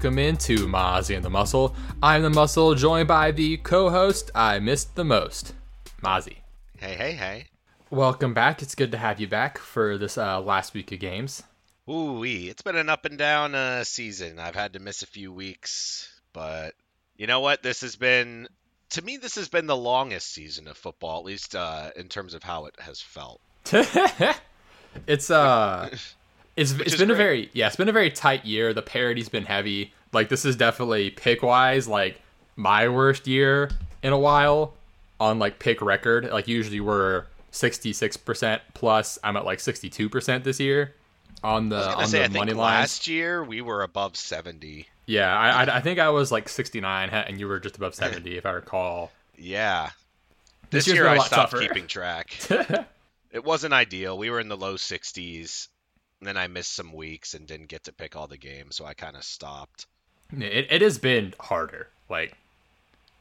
Welcome into Mozzie and the Muscle. I'm the Muscle, joined by the co-host I missed the most, Mozzie. Hey, hey, hey. Welcome back. It's good to have you back for this uh, last week of games. Ooh wee. It's been an up and down uh, season. I've had to miss a few weeks, but you know what? This has been to me this has been the longest season of football, at least uh, in terms of how it has felt. it's uh it's it's been a very yeah, it's been a very tight year. The parody's been heavy. Like this is definitely pick wise like my worst year in a while on like pick record. Like usually we're 66% plus. I'm at like 62% this year on the on say, the I money lines. last year we were above seventy. Yeah, I, I I think I was like 69 and you were just above 70 if I recall. Yeah. This This, year I lot stopped tougher. keeping track. it wasn't ideal. We were in the low sixties. And then I missed some weeks and didn't get to pick all the games, so I kind of stopped. It, it has been harder. Like,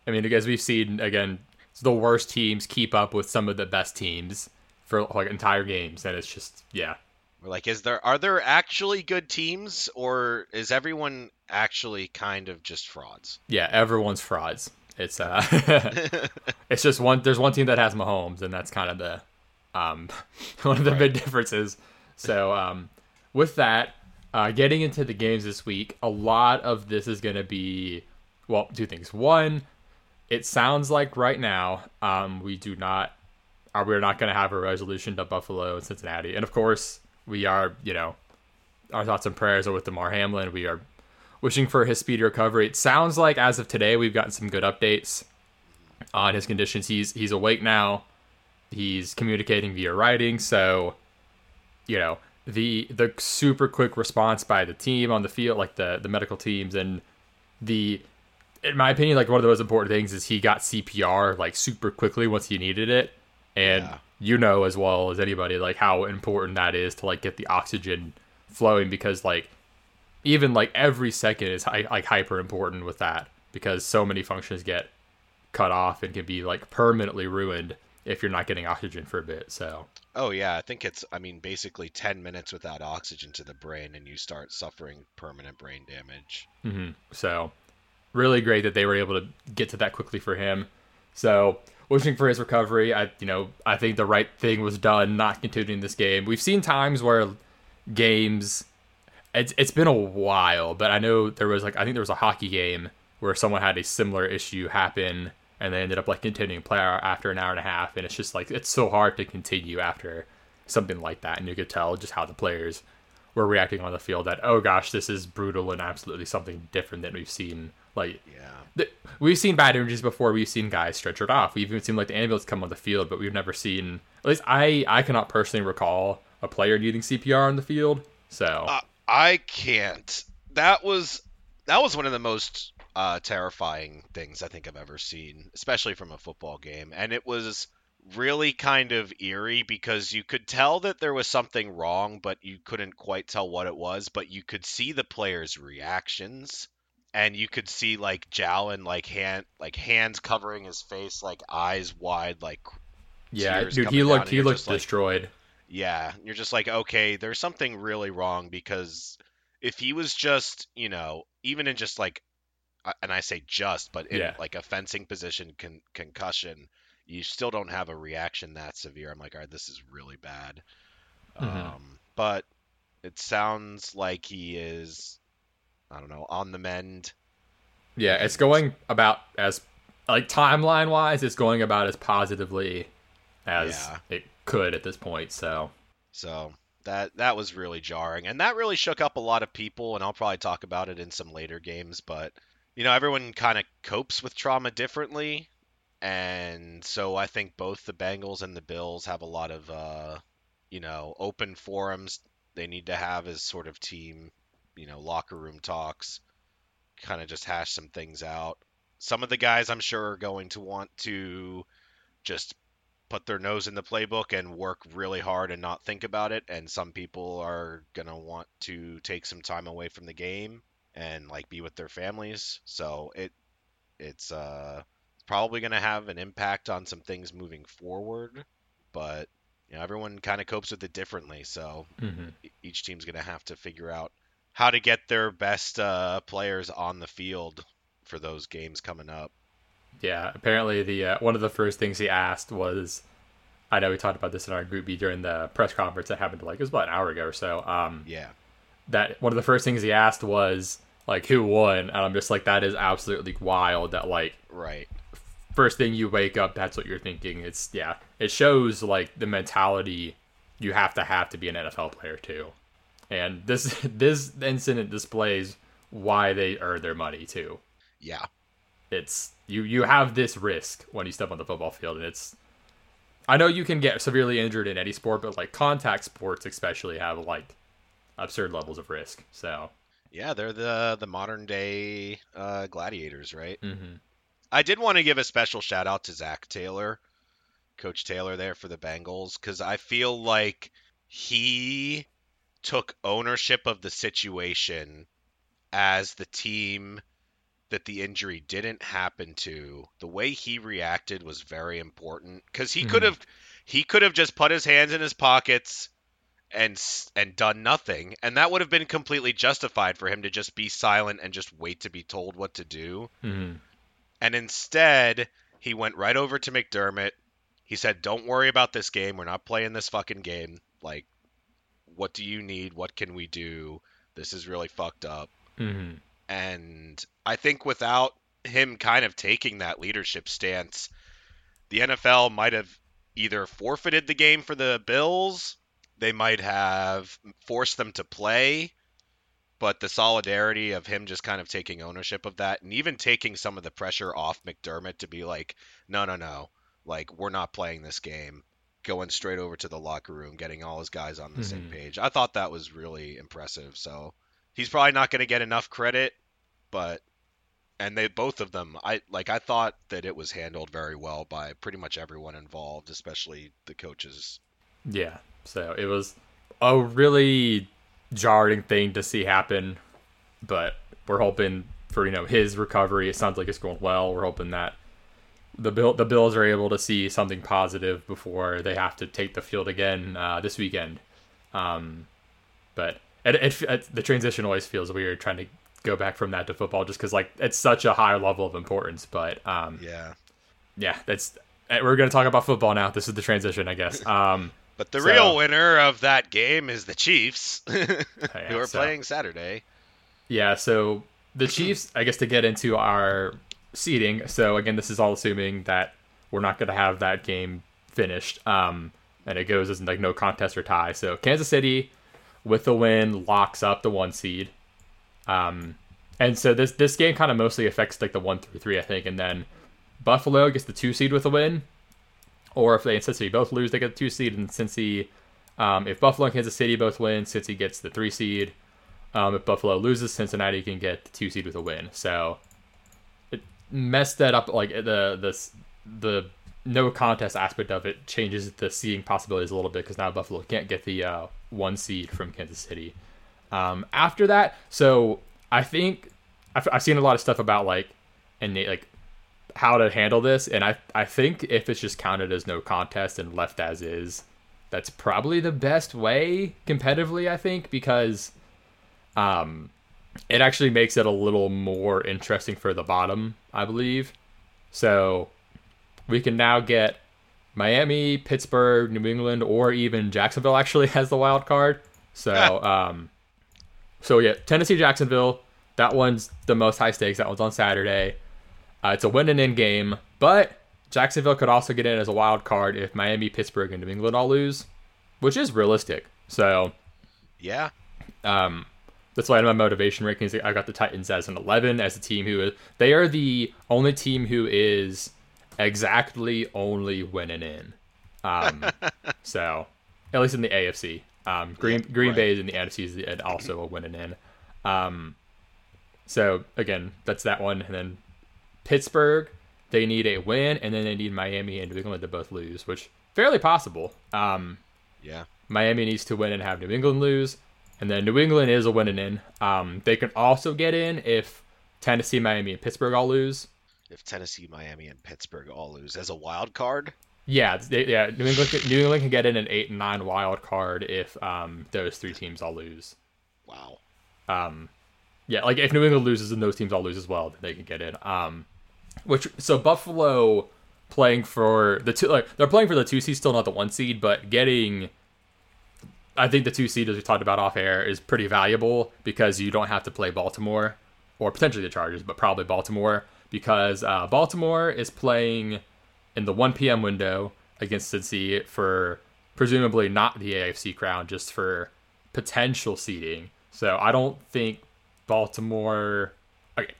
I mean, because we've seen again the worst teams keep up with some of the best teams for like entire games, and it's just yeah, We're like, is there are there actually good teams, or is everyone actually kind of just frauds? yeah. Everyone's frauds. It's uh, it's just one. There's one team that has Mahomes, and that's kind of the um one of the big differences. So um, with that, uh, getting into the games this week, a lot of this is going to be well, two things. One, it sounds like right now um, we do not are we're not going to have a resolution to Buffalo and Cincinnati, and of course we are. You know, our thoughts and prayers are with Damar Hamlin. We are wishing for his speedy recovery. It sounds like as of today we've gotten some good updates on his conditions. He's he's awake now. He's communicating via writing, so you know the the super quick response by the team on the field, like the the medical teams, and the in my opinion, like one of the most important things is he got CPR like super quickly once he needed it, and Yeah. you know as well as anybody like how important that is to like get the oxygen flowing because like even like every second is hi- like hyper important with that because so many functions get cut off and can be like permanently ruined if you're not getting oxygen for a bit. So Oh yeah, I think it's I mean basically 10 minutes without oxygen to the brain and you start suffering permanent brain damage. hmm So, really great that they were able to get to that quickly for him. So, wishing for his recovery. I, you know, I think the right thing was done, not continuing this game. We've seen times where games, it's it's been a while, but I know there was like I think there was a hockey game where someone had a similar issue happen, and they ended up like continuing play after an hour and a half, and it's just like it's so hard to continue after something like that, and you could tell just how the players were reacting on the field that oh gosh this is brutal and absolutely something different than we've seen like Yeah. th- we've seen bad injuries before we've seen guys stretchered off we've even seen like the ambulance come on the field but we've never seen at least i i cannot personally recall a player needing cpr on the field so Uh, I can't. That was that was one of the most uh, terrifying things I think I've ever seen, especially from a football game. And it was really kind of eerie because you could tell that there was something wrong, but you couldn't quite tell what it was. But you could see the players' reactions, and you could see like Jalen like hand like hands covering his face, like eyes wide, like yeah dude he looked he looked just like- destroyed yeah, you're just like, okay, there's something really wrong because if he was just, you know, even in just like, and I say just, but in Yeah. like a fencing position con- concussion, you still don't have a reaction that severe. I'm like, all right, this is really bad. Mhm. Um, but it sounds like he is, I don't know, on the mend. yeah it's going about as like timeline wise it's going about as positively as Yeah. it could at this point so So that that was really jarring, and that really shook up a lot of people. And I'll probably talk about it in some later games. But you know, everyone kind of copes with trauma differently, and so I think both the Bengals and the Bills have a lot of uh, you know, open forums they need to have as sort of team, you know, locker room talks, kind of just hash some things out. Some of the guys I'm sure are going to want to just put their nose in the playbook and work really hard and not think about it and some people are going to want to take some time away from the game and like be with their families so it it's uh probably going to have an impact on some things moving forward but you know everyone kind of copes with it differently so Mm-hmm. each team's going to have to figure out how to get their best uh, players on the field for those games coming up Yeah, apparently the uh, one of the first things he asked was, I know we talked about this in our group B during the press conference that happened like it was about an hour ago or so. Um, yeah that one of the first things he asked was like who won, and I'm just like that is absolutely wild. That like right first thing you wake up, that's what you're thinking. It's yeah, it shows like the mentality you have to have to be an NFL player too, and this this incident displays why they earn their money too yeah it's you you have this risk when you step on the football field and it's I know you can get severely injured in any sport but like contact sports especially have like absurd levels of risk so Yeah, they're the the modern day uh, gladiators, right? mhm. I did want to give a special shout out to Zac Taylor, Coach Taylor there for the Bengals, because I feel like he took ownership of the situation as the team that the injury didn't happen to. The way he reacted was very important because he could Mhm. have he could have just put his hands in his pockets and and done nothing, and that would have been completely justified for him to just be silent and just wait to be told what to do. Mhm. And instead, he went right over to McDermott. He said, "Don't worry about this game. We're not playing this fucking game. Like, what do you need? What can we do? This is really fucked up." Mhm. And I think without him kind of taking that leadership stance, the NFL might have either forfeited the game for the Bills, they might have forced them to play, but the solidarity of him just kind of taking ownership of that and even taking some of the pressure off McDermott to be like, no, no, no, like we're not playing this game. Going straight over to the locker room, getting all his guys on the same Mhm. page. I thought that was really impressive. So he's probably not going to get enough credit, but and they both of them, I like. I thought that it was handled very well by pretty much everyone involved, especially the coaches. yeah so it was a really jarring thing to see happen but we're hoping for you know his recovery. It sounds like it's going well. We're hoping that the bill the bills are able to see something positive before they have to take the field again uh, this weekend. Um, but it, it, it, the transition always feels weird trying to go back from that to football just because like it's such a high level of importance but um, Yeah, yeah that's eh, we're going to talk about football now. This is the transition i guess. Um, but the So- real winner of that game is the Chiefs, who are so- playing Saturday. Yeah, so the Chiefs, I guess to get into our seeding, so again, this is all assuming that we're not going to have that game finished. Um, and it goes as like no contest or tie. So Kansas City with the win locks up the one seed. Um, and so this this game kind of mostly affects like the one through three, I think, and then Buffalo gets the two seed with a win, or if they and Cincinnati both lose, they get the two seed, and Cincy, um, if Buffalo and Kansas City both win, Cincy gets the three seed. Um, if Buffalo loses, Cincinnati can get the two seed with a win. So it messed that up. Like the the the no contest aspect of it changes the seeding possibilities a little bit because now Buffalo can't get the uh, one seed from Kansas City. Um, after that, so I think I've, I've seen a lot of stuff about like and like how to handle this, and I I think if it's just counted as no contest and left as is, that's probably the best way competitively. I think because um, it actually makes it a little more interesting for the bottom, I believe. So we can now get Miami, Pittsburgh, New England, or even Jacksonville actually has the wild card. So um, so yeah, Tennessee, Jacksonville. That one's the most high stakes. That one's on Saturday. Uh, it's a win and in game, but Jacksonville could also get in as a wild card if Miami, Pittsburgh, and New England all lose, which is realistic. So Yeah, um, that's why in my motivation rankings, I got the Titans as an 11 as a team who is, they are the only team who is exactly only winning in. Um, so at least in the AFC. Um, Green Yeah, Green right. Bay is in the NFC is and also a win and in. Um, so again, that's that one, and then Pittsburgh they need a win, and then they need Miami and New England to both lose, which fairly possible. Um, Yeah. Miami needs to win and have New England lose, and then New England is a win and in. Um, they can also get in if Tennessee, Miami, and Pittsburgh all lose. If Tennessee, Miami, and Pittsburgh all lose as a wild card, Yeah, they, yeah. New England, can, New England can get in an eight and nine wild card if um, those three teams all lose. wow. Um, yeah, like if New England loses and those teams all lose as well, then they can get in. Um, which so Buffalo playing for the two, like they're playing for the two seed, still not the one seed, but getting. I think the two seed, as we talked about off air, is pretty valuable because you don't have to play Baltimore or potentially the Chargers, but probably Baltimore because uh, Baltimore is playing in the 1 p.m. window against Cincy for presumably not the AFC crown, just for potential seeding. So I don't think Baltimore. Okay,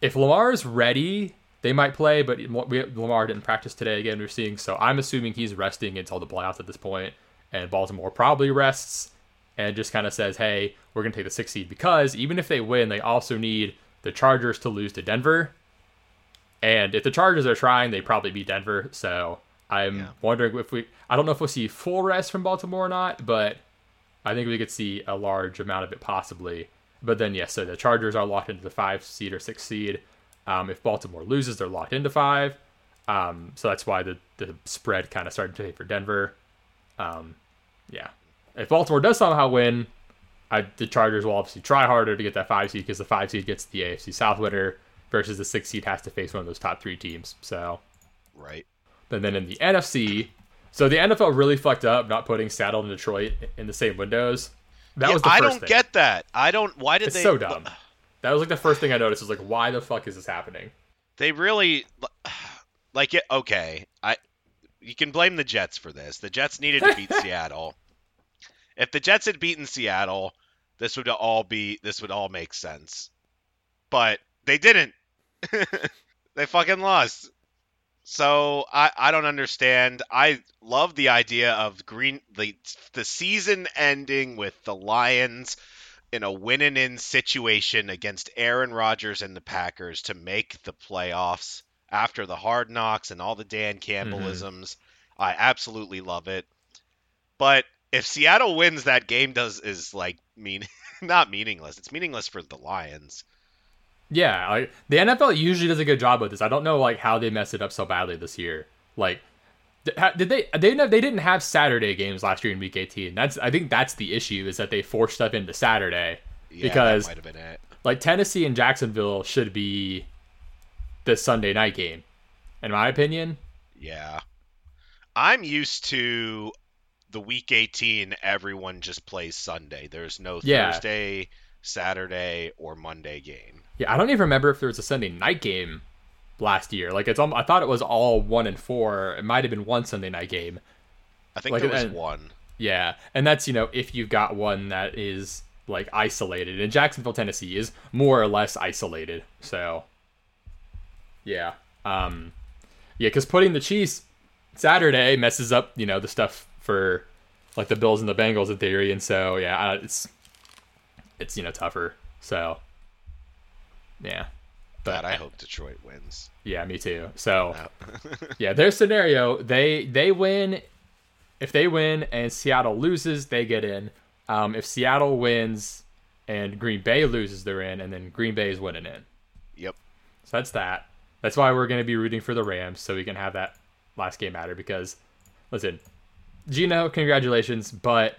if Lamar's ready, they might play, but we, Lamar didn't practice today. Again, we're seeing. So I'm assuming he's resting until the playoffs at this point, and Baltimore probably rests and just kind of says, "Hey, we're gonna take the sixth seed because even if they win, they also need the Chargers to lose to Denver." And if the Chargers are trying, they probably beat Denver. So I'm Yeah. wondering if we. I don't know if we'll see full rest from Baltimore or not, but I think we could see a large amount of it possibly. But then, yes, so the Chargers are locked into the five seed or six seed. Um, if Baltimore loses, they're locked into five. Um, so that's why the, the spread kind of started to pay for Denver. Um, yeah. If Baltimore does somehow win, I, the Chargers will obviously try harder to get that five seed because the five seed gets the AFC South winner versus the six seed has to face one of those top three teams. So Right. and then in the NFC, so the NFL really fucked up not putting Seattle and Detroit in the same windows. That Yeah, was the I don't thing. get that. I don't. Why did It's they? so dumb. That was like the first thing I noticed was like, why the fuck is this happening? They really like it. Okay, I. You can blame the Jets for this. The Jets needed to beat Seattle. If the Jets had beaten Seattle, this would all be. This would all make sense. But they didn't. they fucking lost. So I, I don't understand. I love the idea of green the the season ending with the Lions in a win and in situation against Aaron Rodgers and the Packers to make the playoffs after the hard knocks and all the Dan mm-hmm. Campbellisms. I absolutely love it. But if Seattle wins, that game does is like mean not meaningless. It's meaningless for the Lions. Yeah, like the NFL usually does a good job with this. I don't know like how they messed it up so badly this year. Like, did they? They know they didn't have Saturday games last year in Week 18. That's I think that's the issue is that they forced stuff into Saturday Yeah, because that might have been it. like Tennessee and Jacksonville should be the Sunday night game, in my opinion. Yeah. I'm used to the week 18 everyone just plays Sunday. There's no Yeah. Thursday, Saturday or Monday game. Yeah, I don't even remember if there was a Sunday night game last year. Like it's, al- I thought it was all one and four. It might have been one Sunday night game. I think Like, there was and- one. Yeah, and that's you know if you've got one that is like isolated, and Jacksonville, Tennessee is more or less isolated. So, yeah, um, yeah, because putting the Chiefs Saturday messes up you know the stuff for like the Bills and the Bengals in theory, and so yeah, it's it's you know tougher. So, yeah, But I hope Detroit wins. yeah, me too. So. Yeah, their scenario, they they win. If they win and Seattle loses, they get in. Um, if Seattle wins and Green Bay loses, they're in, and then Green Bay is winning in. yep. So that's that. That's why we're going to be rooting for the Rams, so we can have that last game matter. Because, listen, Gino, congratulations, but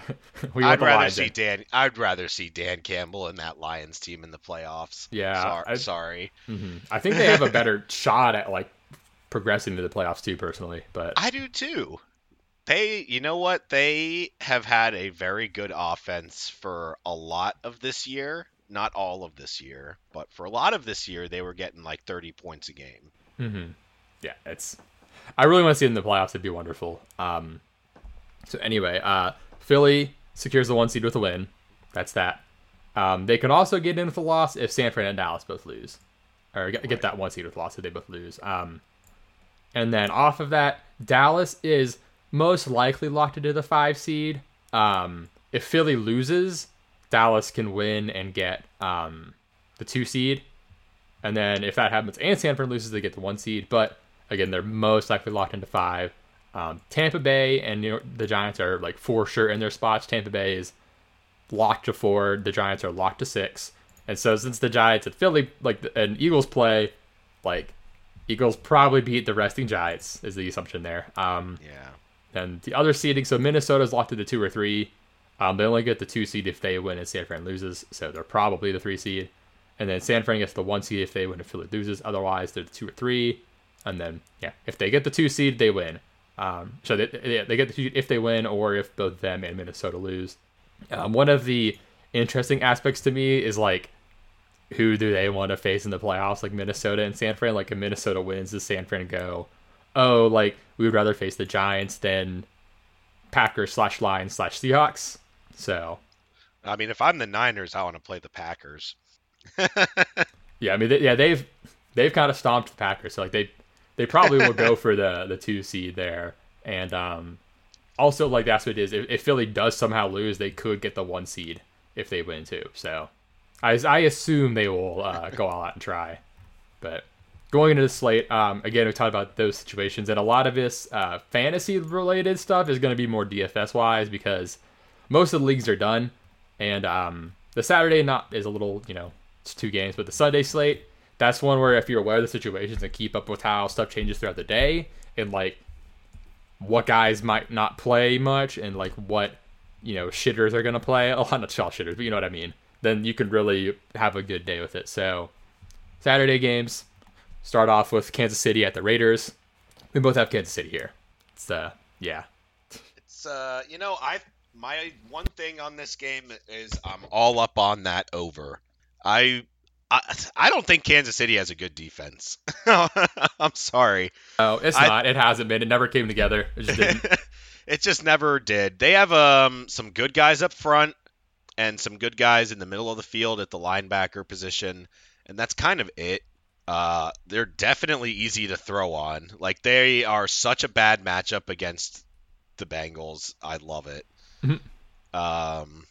we I'd rather see in. Dan I'd rather see Dan Campbell and that Lions team in the playoffs. Yeah, Sor- I- sorry. Mhm. I think they have a better shot at like progressing to the playoffs too, personally. But I do too. They, you know what? They have had a very good offense for a lot of this year. Not all of this year, but for a lot of this year, they were getting like 30 points a game. hmm Yeah, it's. I really want to see it in the playoffs. It'd be wonderful. Um, so anyway, uh, Philly secures the one seed with a win. That's that. Um, they can also get in with a loss if San Fran and Dallas both lose, or get, get that one seed with a loss if they both lose. Um, and then off of that, Dallas is most likely locked into the five seed. Um, if Philly loses, Dallas can win and get um, the two seed. And then if that happens and San Fran loses, they get the one seed. But again, they're most likely locked into five. Um, Tampa Bay and New York, the Giants are like for sure in their spots. Tampa Bay is locked to four. The Giants are locked to six. And so since the Giants and Philly like and Eagles play, like Eagles probably beat the resting Giants is the assumption there. Um, Yeah. and the other seeding, so Minnesota's locked into two or three. Um, they only get the two seed if they win and San Fran loses, so they're probably the three seed. And then San Fran gets the one seed if they win and Philly loses. Otherwise, they're the two or three. And then yeah, if they get the two seed, they win. Um, so they, they, they get the two if they win or if both them and Minnesota lose. Um, one of the interesting aspects to me is like who do they want to face in the playoffs? Like Minnesota and San Fran. Like if Minnesota wins, does San Fran go? Oh, like we would rather face the Giants than Packers slash Lions slash Seahawks. So I mean, if I'm the Niners, I want to play the Packers. yeah, I mean, they, yeah, they've they've kind of stomped the Packers. So like they they probably will go for the the two seed there, and um, also like that's what it is. If, if Philly does somehow lose, they could get the one seed if they win too. So I I assume they will uh, go all out and try, but. Going into the slate, um, again, we talked about those situations, and a lot of this uh, fantasy related stuff is going to be more DFS wise because most of the leagues are done, and um, the Saturday not is a little, you know, it's two games, but the Sunday slate, that's one where if you're aware of the situations and keep up with how stuff changes throughout the day, and like what guys might not play much, and like what you know shitters are gonna play, oh not all shitters, but you know what I mean. Then you can really have a good day with it. So Saturday games start off with Kansas City at the Raiders. We both have Kansas City here. It's uh yeah. It's uh, you know, I my one thing on this game is I'm all up on that over. I I, I don't think Kansas City has a good defense. I'm sorry. Oh, it's I- not. It hasn't been. It never came together. It just didn't. it just never did. They have um some good guys up front and some good guys in the middle of the field at the linebacker position, and that's kind of it. Uh, they're definitely easy to throw on. Like they are such a bad matchup against the Bengals. I love it. Mhm. Um,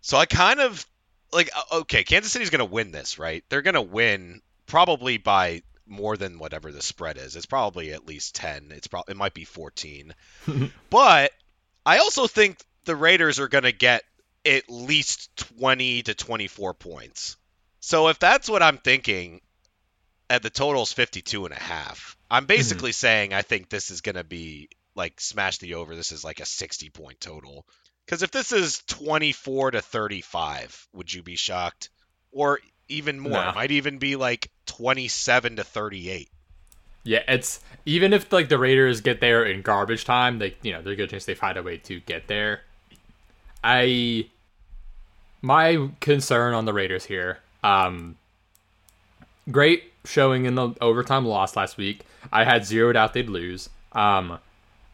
so I kind of like uh, okay, Kansas City's gonna win this, right? They're gonna win probably by more than whatever the spread is. It's probably at least ten. It's probably it might be fourteen. but I also think the Raiders are gonna get at least twenty to twenty four points. So if that's what I'm thinking, at the total's 52 and a half. I'm basically saying I think this is going to be like smash the over. This is like a 60 point total. Because if this is 24 to 35, would you be shocked? Or even more? Nah. It might even be like 27 to 38. Yeah, it's even if like the Raiders get there in garbage time, they you know there's a good chance they find a way to get there. I my concern on the Raiders here, um, great showing in the overtime loss last week. I had zero doubt they'd lose. Um,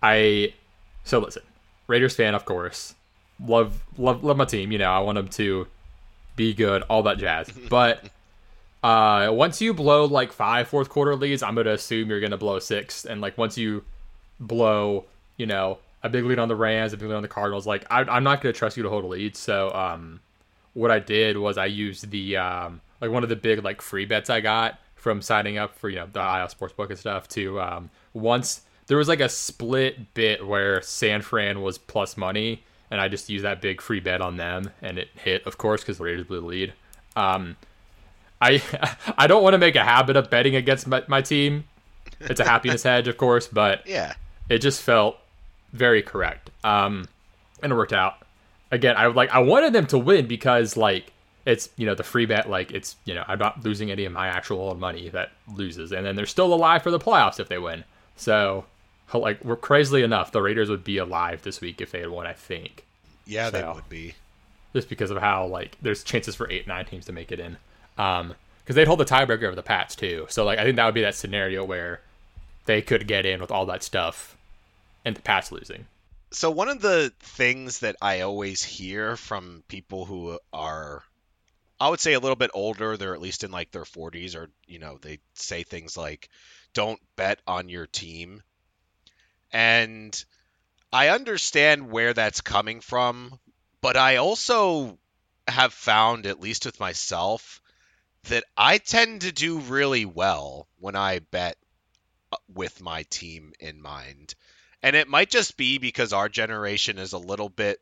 I so listen, Raiders fan of course, love love love my team. You know I want them to be good, all that jazz, but. Uh, once you blow like five fourth quarter leads, I'm gonna assume you're gonna blow six. And like once you blow, you know, a big lead on the Rams, a big lead on the Cardinals, like I, I'm not gonna trust you to hold a lead. So um, what I did was I used the um, like one of the big like free bets I got from signing up for you know the IL Sportsbook and stuff. To um, once there was like a split bit where San Fran was plus money, and I just used that big free bet on them, and it hit, of course, because the Raiders blew the lead. Um, I I don't want to make a habit of betting against my, my team. It's a happiness hedge, of course, but Yeah. it just felt very correct. Um, and it worked out. Again, I would like I wanted them to win because like it's you know the free bet like it's you know I'm not losing any of my actual money that loses, and then they're still alive for the playoffs if they win. So like we're crazily enough, the Raiders would be alive this week if they had won. I think Yeah, they would be. just because of how like there's chances for eight nine teams to make it in um because they'd hold the tiebreaker over the pats too so like i think that would be that scenario where they could get in with all that stuff and the pats losing So one of the things that I always hear from people who are I would say a little bit older, they're at least in like their 40s or you know, they say things like don't bet on your team. And I understand where that's coming from, but I also have found, at least with myself, that I tend to do really well when I bet uh, with my team in mind. And it might just be because our generation is a little bit,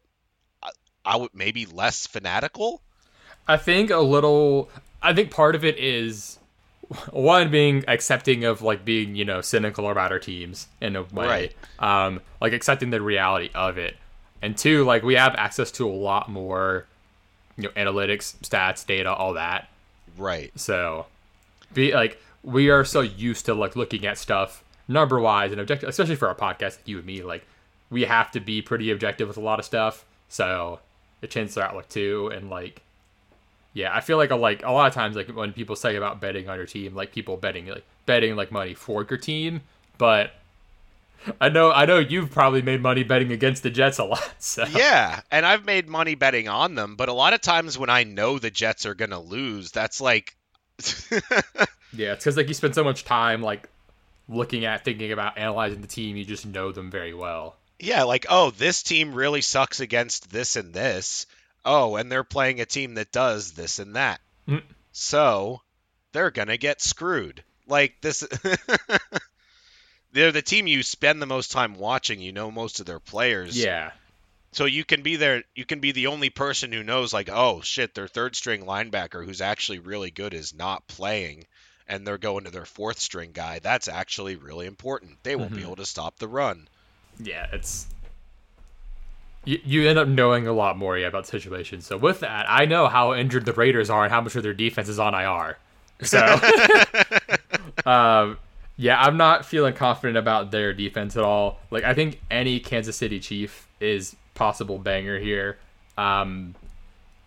uh, I would maybe less fanatical. I think a little. I think part of it is one being accepting of like being you know cynical about our teams in a way, right. um, like accepting the reality of it, and two like we have access to a lot more, you know, analytics, stats, data, all that. Right. So, be like we are so used to like looking at stuff number wise and objective, especially for our podcast, you and me. Like we have to be pretty objective with a lot of stuff, so it changes our outlook too, and like yeah, I feel like a like a lot of times like when people say about betting on your team, like people betting like betting like money for your team, but I know I know you've probably made money betting against the Jets a lot. So. Yeah, and I've made money betting on them, but a lot of times when I know the Jets are gonna lose, that's like Yeah, it's cuz like you spend so much time like looking at thinking about analyzing the team, you just know them very well. Yeah, like oh, this team really sucks against this and this oh, and they're playing a team that does this and that. Mm. So they're going to get screwed. Like this They're the team you spend the most time watching, you know most of their players. Yeah. So you can be there you can be the only person who knows like, oh shit, their third string linebacker who's actually really good is not playing and they're going to their fourth string guy. That's actually really important. They won't mm-hmm. be able to stop the run. Yeah, it's you, you end up knowing a lot more yeah, about situations. So with that, I know how injured the Raiders are and how much of their defense is on IR. So, um, yeah, I'm not feeling confident about their defense at all. Like I think any Kansas City Chief is possible banger here. Um,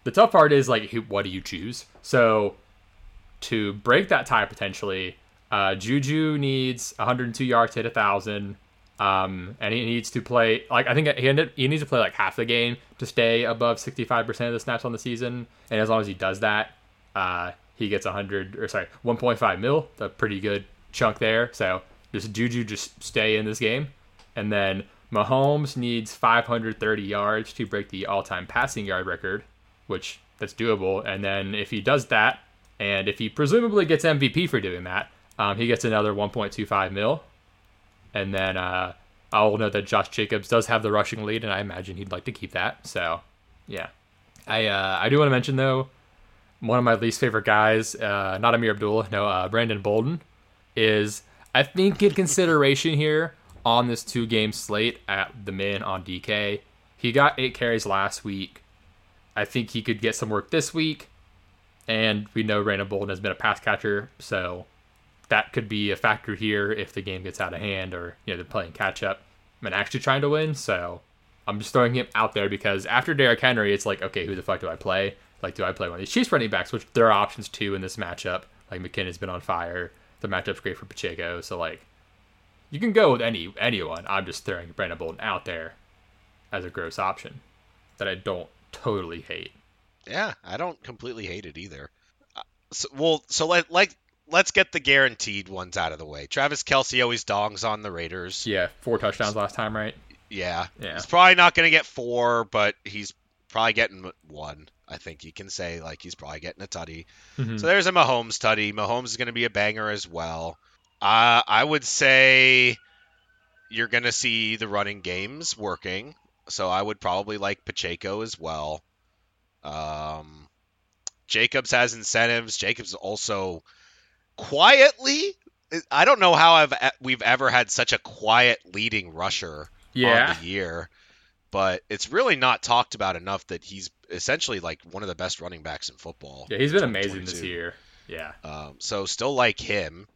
the tough part is like, what do you choose? So to break that tie potentially, uh, Juju needs 102 yards to hit a thousand. Um, and he needs to play like I think he ended, he needs to play like half the game to stay above 65% of the snaps on the season. And as long as he does that, uh, he gets 100 or sorry 1.5 mil, a pretty good chunk there. So just Juju just stay in this game, and then Mahomes needs 530 yards to break the all-time passing yard record, which that's doable. And then if he does that, and if he presumably gets MVP for doing that, um, he gets another 1.25 mil. And then uh, I'll note that Josh Jacobs does have the rushing lead, and I imagine he'd like to keep that. So, yeah. I uh, I do want to mention though, one of my least favorite guys, uh, not Ameer Abdullah, no, uh, Brandon Bolden, is I think in consideration here on this two game slate at the min on DK. He got eight carries last week. I think he could get some work this week. And we know Brandon Bolden has been a pass catcher, so that could be a factor here if the game gets out of hand or you know they're playing catch up and actually trying to win. So I'm just throwing him out there because after Derrick Henry, it's like okay, who the fuck do I play? Like, do I play one of these Chiefs running backs, which there are options too in this matchup? Like McKinnon's been on fire. The matchup's great for Pacheco, so like you can go with any anyone. I'm just throwing Brandon Bolden out there as a gross option that I don't totally hate. Yeah, I don't completely hate it either. Uh, so, well, so like like let's get the guaranteed ones out of the way. Travis Kelce always dongs on the Raiders. Yeah, four touchdowns last time, right? Yeah. Yeah. He's probably not going to get four, but he's probably getting one. I think you can say like he's probably getting a tutty. Mm-hmm. So there's a Mahomes tutty. Mahomes is going to be a banger as well. Uh, I would say you're going to see the running games working. So I would probably like Pacheco as well. Um, Jacobs has incentives. Jacobs also quietly. I don't know how I've we've ever had such a quiet leading rusher yeah. on the year, but it's really not talked about enough that he's essentially like one of the best running backs in football. Yeah, he's been amazing this year. Yeah. Um, so still like him.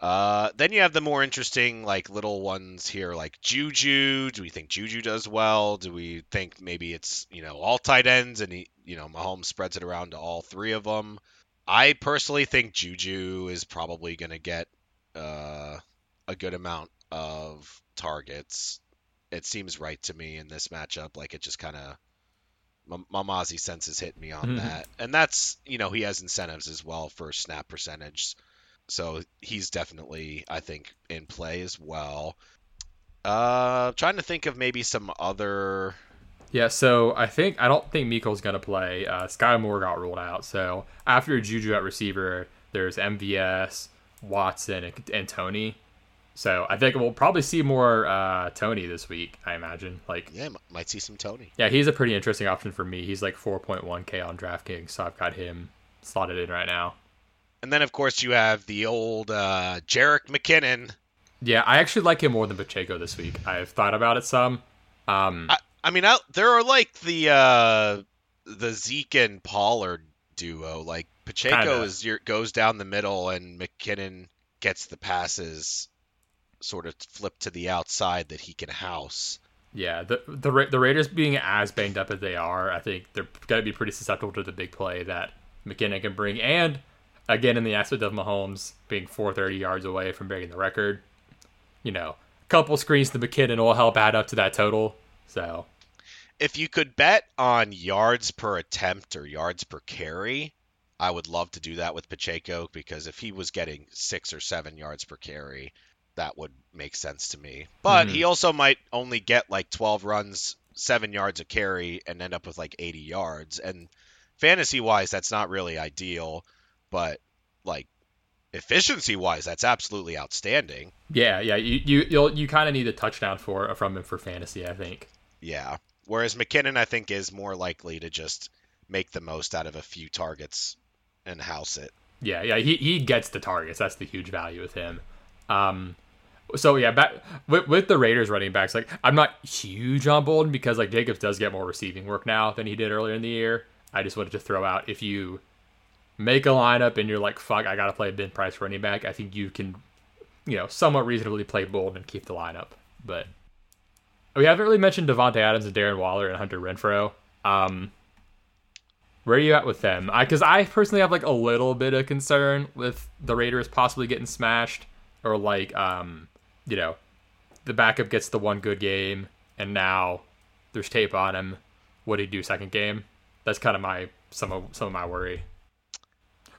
Uh, then you have the more interesting like little ones here, like Juju. Do we think Juju does well? Do we think maybe it's you know all tight ends and he you know Mahomes spreads it around to all three of them? I personally think Juju is probably going to get uh, a good amount of targets. It seems right to me in this matchup. Like it just kind of Mamazi sense is hitting me on mm-hmm. that, and that's you know he has incentives as well for snap percentage, so he's definitely I think in play as well. Uh, trying to think of maybe some other. Yeah, so I think I don't think Miko's gonna play. Uh, Skyy Moore got ruled out. So after Juju at receiver, there's MVS, Watson, and, and Toney. So I think we'll probably see more uh, Toney this week. I imagine. Like, Yeah, might see some Toney. yeah, he's a pretty interesting option for me. He's like 4.1k on DraftKings, so I've got him slotted in right now. And then of course you have the old uh, Jerick McKinnon. Yeah, I actually like him more than Pacheco this week. I've thought about it some. Um, I, I mean, I, there are like the uh, the Zeke and Pollard duo. Like Pacheco Kinda. is your goes down the middle, and McKinnon gets the passes sort of flipped to the outside that he can house. Yeah, the the Ra- the Raiders being as banged up as they are, I think they're going to be pretty susceptible to the big play that McKinnon can bring. And again, in the aspect of Mahomes being 430 yards away from breaking the record, you know, a couple screens to McKinnon will help add up to that total. So If you could bet on yards per attempt or yards per carry, I would love to do that with Pacheco because if he was getting six or seven yards per carry, that would make sense to me. But Mhm. he also might only get like 12 runs, seven yards a carry, and end up with like 80 yards. And fantasy wise, that's not really ideal, but like efficiency wise, that's absolutely outstanding. yeah, yeah, you you you'll, you kind of need a touchdown for from him for fantasy, I think. Yeah. Whereas McKinnon, I think, is more likely to just make the most out of a few targets and house it. Yeah, yeah, he, he gets the targets. That's the huge value with him. Um, so yeah, back with, with the Raiders running backs, like I'm not huge on Bolden because like Jacobs does get more receiving work now than he did earlier in the year. I just wanted to throw out if you make a lineup and you're like, fuck, I gotta play a bin price running back. I think you can, you know, somewhat reasonably play Bolden and keep the lineup. But we haven't really mentioned Davante Adams and Darren Waller and Hunter Renfrow. Um, where are you at with them? Because I personally have like a little bit of concern with the Raiders possibly getting smashed, or like um, you know, the backup gets the one good game and now there's tape on him. What do you do second game? That's kind of my some of some of my worry.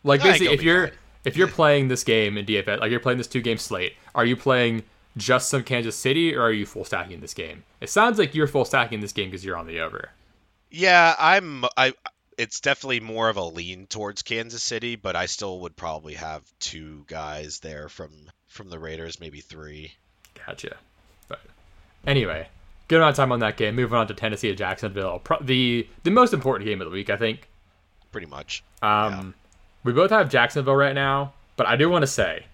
Like basically, if you're fine. if you're playing this game in DFS, like you're playing this two game slate, are you playing just some Kansas City or are you full stacking this game? It sounds like you're full stacking this game because you're on the over. Yeah, I'm. I. It's definitely more of a lean towards Kansas City, but I still would probably have two guys there from from the Raiders, maybe three. Gotcha. But anyway, good amount of time on that game. Moving on to Tennessee at Jacksonville, Pro- the the most important game of the week, I think. Pretty much. Um, we both have Jacksonville right now, but I do want to say,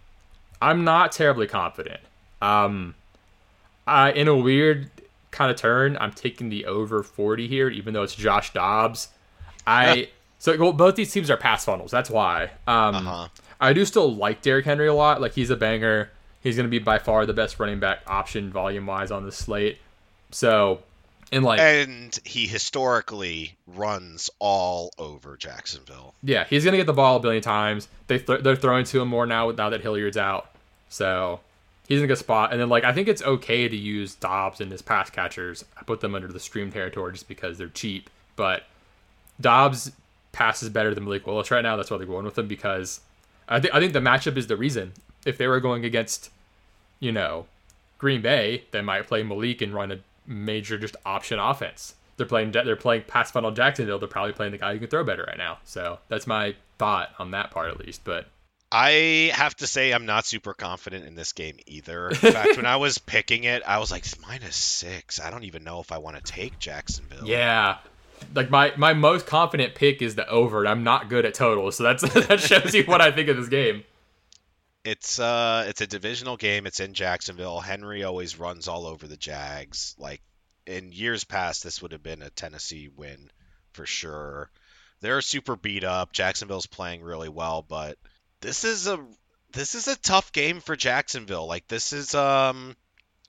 I'm not terribly confident. Um, I, in a weird kind of turn, I'm taking the over 40 here, even though it's Josh Dobbs. I so well, both these teams are pass funnels. That's why. Um, Uh-huh. I do still like Derrick Henry a lot. Like he's a banger. He's going to be by far the best running back option volume wise on the slate. So, in like And he historically runs all over Jacksonville. Yeah, he's gonna get the ball a billion times. They th- they're throwing to him more now now that Hilliard's out, so he's in a good spot. And then like I think it's okay to use Dobbs and his pass catchers. I put them under the stream territory just because they're cheap. But Dobbs passes better than Malik Willis right now. That's why they're going with him because I think I think the matchup is the reason. If they were going against, you know, Green Bay, they might play Malik and run a major just option offense. They're playing they're playing pass funnel Jacksonville. They're probably playing the guy who can throw better right now. So that's my thought on that part at least. But I have to say I'm not super confident in this game either. In fact, when I was picking it, I was like minus six. I don't even know if I want to take Jacksonville. yeah, like my my most confident pick is the over. and I'm not good at totals, so that's that shows you what I think of this game. It's uh it's a divisional game. It's in Jacksonville. Henry always runs all over the Jags. Like in years past this would have been a Tennessee win for sure. They're super beat up. Jacksonville's playing really well, but this is a this is a tough game for Jacksonville. Like this is um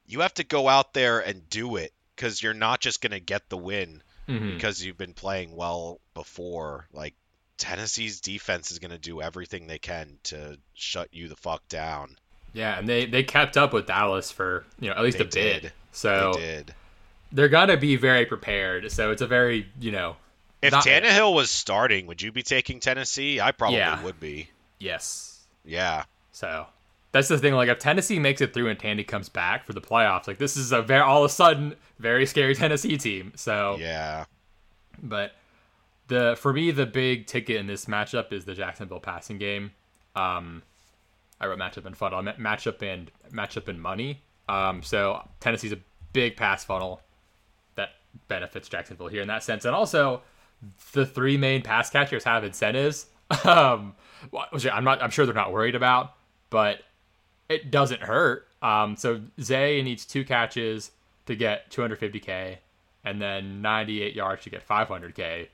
you have to go out there and do it cuz you're not just going to get the win Mhm. because you've been playing well before. Like Tennessee's defense is going to do everything they can to shut you the fuck down. Yeah, and they they kept up with Dallas for you know at least They a bit. So They did. they're gonna be very prepared. So it's a very you know If not- Tannehill was starting, would you be taking Tennessee? I probably Yeah. would be. Yes. Yeah. So that's the thing. Like if Tennessee makes it through and Tandy comes back for the playoffs, like this is a very all of a sudden very scary Tennessee team. So Yeah. but the for me the big ticket in this matchup is the Jacksonville passing game. Um, I wrote matchup and funnel, I meant matchup and matchup and money. Um, so Tennessee's a big pass funnel that benefits Jacksonville here in that sense, and also the three main pass catchers have incentives, um, which I'm not. I'm sure they're not worried about, but it doesn't hurt. Um, so Zay needs two catches to get 250k, and then 98 yards to get 500k.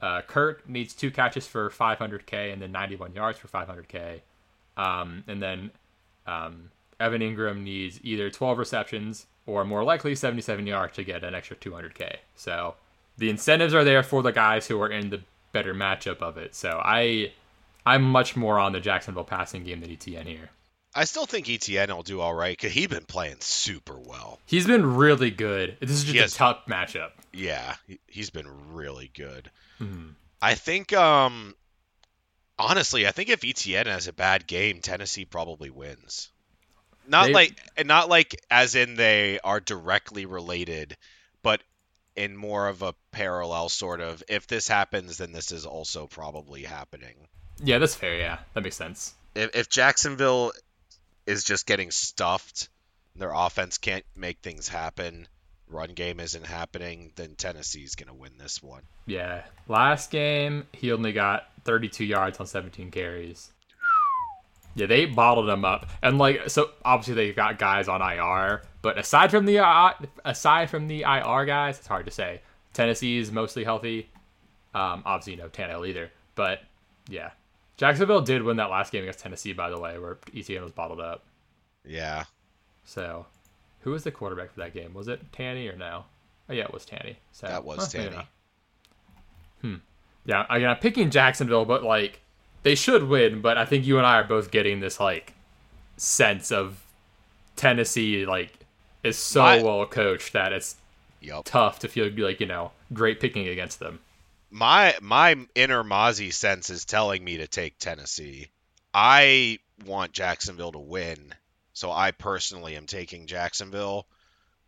Uh, Kirk needs two catches for 500k, and then 91 yards for 500k. Um, and then um, Evan Engram needs either 12 receptions or more likely 77 yards to get an extra 200k. So the incentives are there for the guys who are in the better matchup of it. So I, I'm much more on the Jacksonville passing game than ETN here. I still think ETN will do all right because he's been playing super well. He's been really good. This is just has- a tough matchup. Yeah, he- he's been really good. Mhm. I think, um, honestly, I think if ETN has a bad game, Tennessee probably wins. Not They- like, not like as in they are directly related, but in more of a parallel sort of. If this happens, then this is also probably happening. Yeah, that's fair. Yeah, that makes sense. If, if Jacksonville is just getting stuffed, their offense can't make things happen, run game isn't happening, then Tennessee's gonna win this one. Yeah. Last game, he only got 32 yards on 17 carries. Yeah, they bottled him up, and like so. Obviously, they got guys on IR, but aside from the uh, aside from the IR guys, it's hard to say. Tennessee's mostly healthy. Um, obviously, you know Tannehill either, but yeah, Jacksonville did win that last game against Tennessee, by the way, where ETN was bottled up. Yeah. So, who was the quarterback for that game? Was it Tanny or no? Oh yeah, it was Tanny. So That was maybe Tanny. Hmm. Yeah, again, I'm picking Jacksonville, but like they should win. But I think you and I are both getting this like sense of Tennessee like is so My- well coached that it's Yep. tough to feel like you know great picking against them. My my inner Mozzie sense is telling me to take Tennessee. I want Jacksonville to win, so I personally am taking Jacksonville.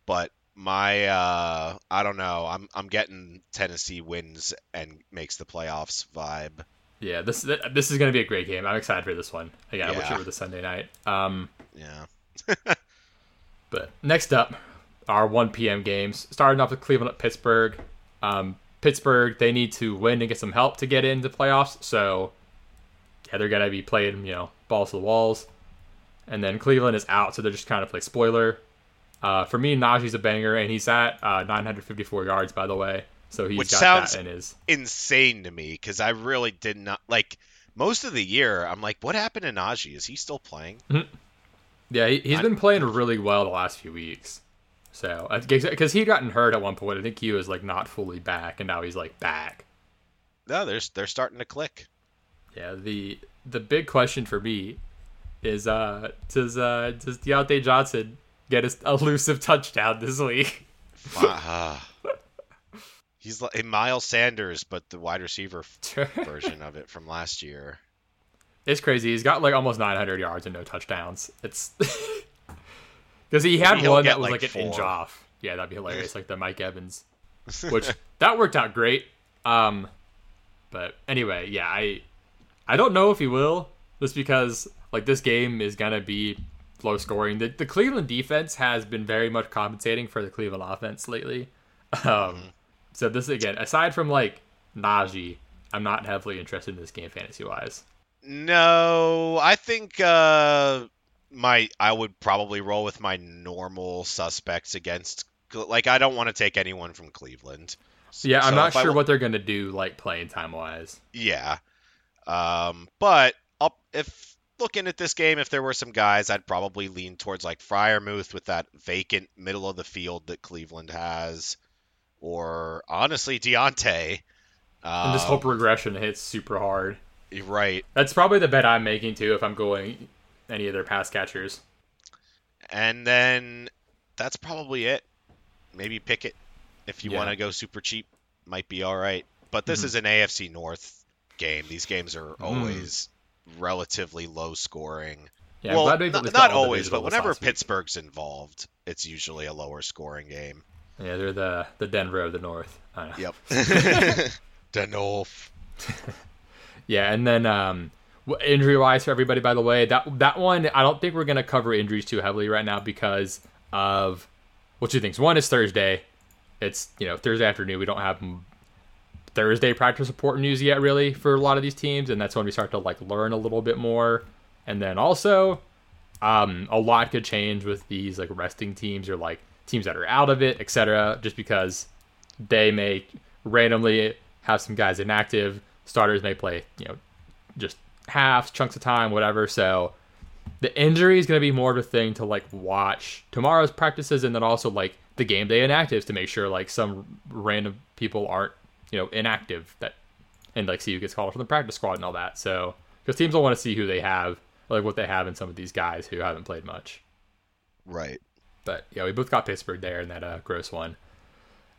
But my uh, I don't know. I'm I'm getting Tennessee wins and makes the playoffs vibe. Yeah, this this is going to be a great game. I'm excited for this one. Again, I wish Yeah. it were the Sunday night. Um, Yeah. But next up, our 1 p.m. games. Starting off with Cleveland at Pittsburgh. Um, Pittsburgh, they need to win and get some help to get into the playoffs. So, yeah, they're going to be playing, you know, balls to the walls. And then Cleveland is out, so they're just kind of play spoiler. Uh, for me, Najee's a banger, and he's at uh, 954 yards, by the way. So he's Which got sounds- that in his. Insane to me because I really did not like most of the year. I'm like, what happened to Najee? Is he still playing? Yeah, he, he's I- been playing really well the last few weeks. So, because he'd gotten hurt at one point. I think he was like not fully back, and now he's like back. No, they're they're starting to click. Yeah, the the big question for me is uh does uh does Diontae Johnson get his elusive touchdown this week? Ah. He's like Miles Sanders, but the wide receiver version of it from last year. it's crazy. He's got like almost 900 yards and no touchdowns. It's because he had one that was like, like, an inch off. Yeah, that'd be hilarious, like the Mike Evans, which that worked out great. Um, but anyway, yeah, I I don't know if he will, just because like this game is gonna be low scoring. The the Cleveland defense has been very much compensating for the Cleveland offense lately. Um, so this again, aside from like Najee, I'm not heavily interested in this game fantasy wise. No, I think uh, my I would probably roll with my normal suspects against. Like, I don't want to take anyone from Cleveland. Yeah, I'm not sure what they're gonna do like playing time wise. Yeah. Um, but I'll, if looking at this game, if there were some guys, I'd probably lean towards like Freiermuth with that vacant middle of the field that Cleveland has, or honestly Diontae. Um, And just hope regression hits super hard. right. That's probably the bet I'm making too if I'm going any of their pass catchers. And then that's probably it. Maybe pick it if you Yeah. want to go super cheap. Might be all right. But this Mhm. is an AFC North game. These games Mm. are always relatively low scoring. Yeah, well, glad we've at not, not got all the always, but whenever last week. Pittsburgh's involved, it's usually a lower scoring game. Yeah, they're the the Denver of the North. I know. Yep. the North. Yeah, and then um, injury wise for everybody, by the way, that that one I don't think we're gonna cover injuries too heavily right now because of well, two things. One is Thursday. It's you know Thursday afternoon. We don't have Thursday practice report news yet, really, for a lot of these teams, and that's when we start to like learn a little bit more. And then also, um, a lot could change with these like resting teams or like teams that are out of it, etc. Just because they may randomly have some guys inactive. Starters may play, you know, just halves, chunks of time, whatever. So the injury is going to be more of a thing to like watch tomorrow's practices and then also like the game day inactives to make sure like some random people aren't, you know, inactive that and like see who gets called from the practice squad and all that. So because teams will want to see who they have, like what they have in some of these guys who haven't played much. Right. But yeah, we both got Pittsburgh there in that uh, gross one.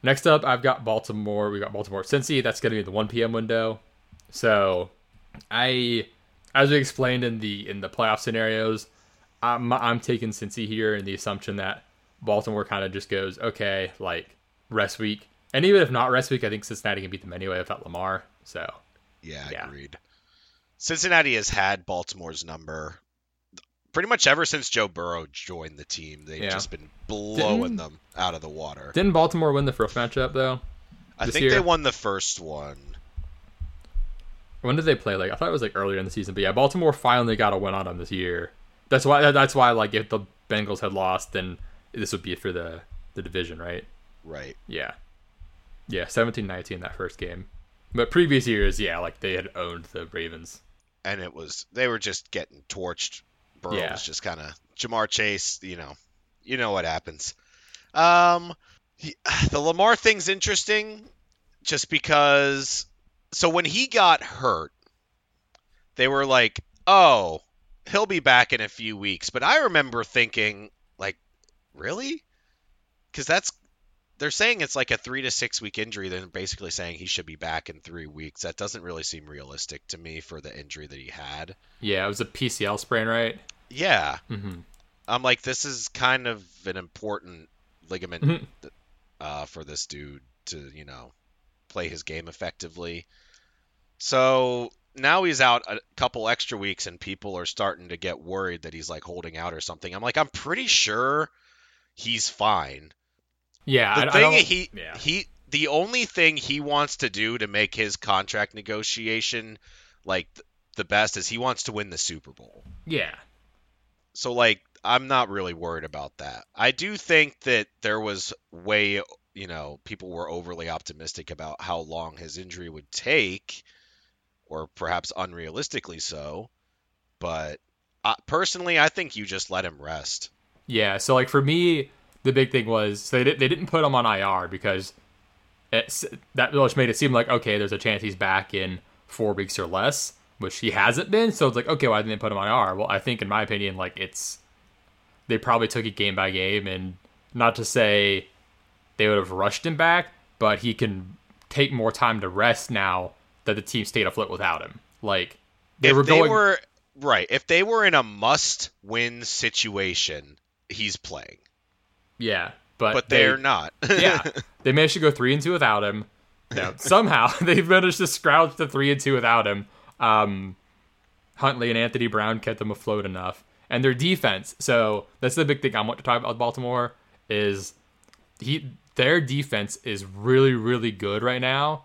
Next up, I've got Baltimore. We got Baltimore Cincy. That's going to be the 1 p.m. window. So, I, as we explained in the in the playoff scenarios, I'm I'm taking Cincy here in the assumption that Baltimore kind of just goes okay, like rest week, and even if not rest week, I think Cincinnati can beat them anyway without Lamar. So Yeah, Yeah. agreed. Cincinnati has had Baltimore's number pretty much ever since Joe Burrow joined the team. They've Yeah. just been blowing Didn't- them out of the water. didn't Baltimore win the first matchup though? I think year? they won the first one. When did they play? Like I thought it was like earlier in the season, but yeah, Baltimore finally got a win on them this year. That's why. That's why. Like if the Bengals had lost, then this would be for the the division, right? Right. Yeah, yeah, 17-19 that first game. But previous years, yeah, like they had owned the Ravens. And it was they were just getting torched. Burrow Yeah. was just kind of Ja'Marr Chase, you know. You know what happens. Um he- the Lamar thing's interesting just because so when he got hurt they were like, "Oh, he'll be back in a few weeks." But I remember thinking like, "Really?" Cuz that's they're saying it's like a 3 to 6 week injury they're basically saying he should be back in 3 weeks. That doesn't really seem realistic to me for the injury that he had. Yeah, it was a PCL sprain, right? Yeah. Mm-hmm. I'm like, this is kind of an important ligament Mhm. uh, for this dude to, you know, play his game effectively. So now he's out a couple extra weeks, and people are starting to get worried that he's like holding out or something. I'm like, I'm pretty sure he's fine. Yeah, The I, I thing don't- he yeah. he the only thing he wants to do to make his contract negotiation like th- the best is he wants to win the Super Bowl. yeah, So like I'm not really worried about that. I do think that there was way you know, people were overly optimistic about how long his injury would take or perhaps unrealistically so. But uh, personally, I think you just let him rest. Yeah, so like for me, the big thing was they, they didn't put him on IR because it's, that just made it seem like okay, there's a chance he's back in four weeks or less, which he hasn't been. So it's like okay, why didn't they put him on IR? Well, I think in my opinion, like it's they probably took it game by game, and not to say they would have rushed him back, but he can take more time to rest now that the team stayed afloat without him. Like they if were they going. were right, if they were in a must-win situation, he's playing. yeah, but But they- they're not. yeah, they managed to go three and two without him. No, somehow they managed to scrounge the three and two without him. Um, Huntley and Anthony Brown kept them afloat enough, and their defense. So that's the big thing I want to talk about with Baltimore is he their defense is really really good right now,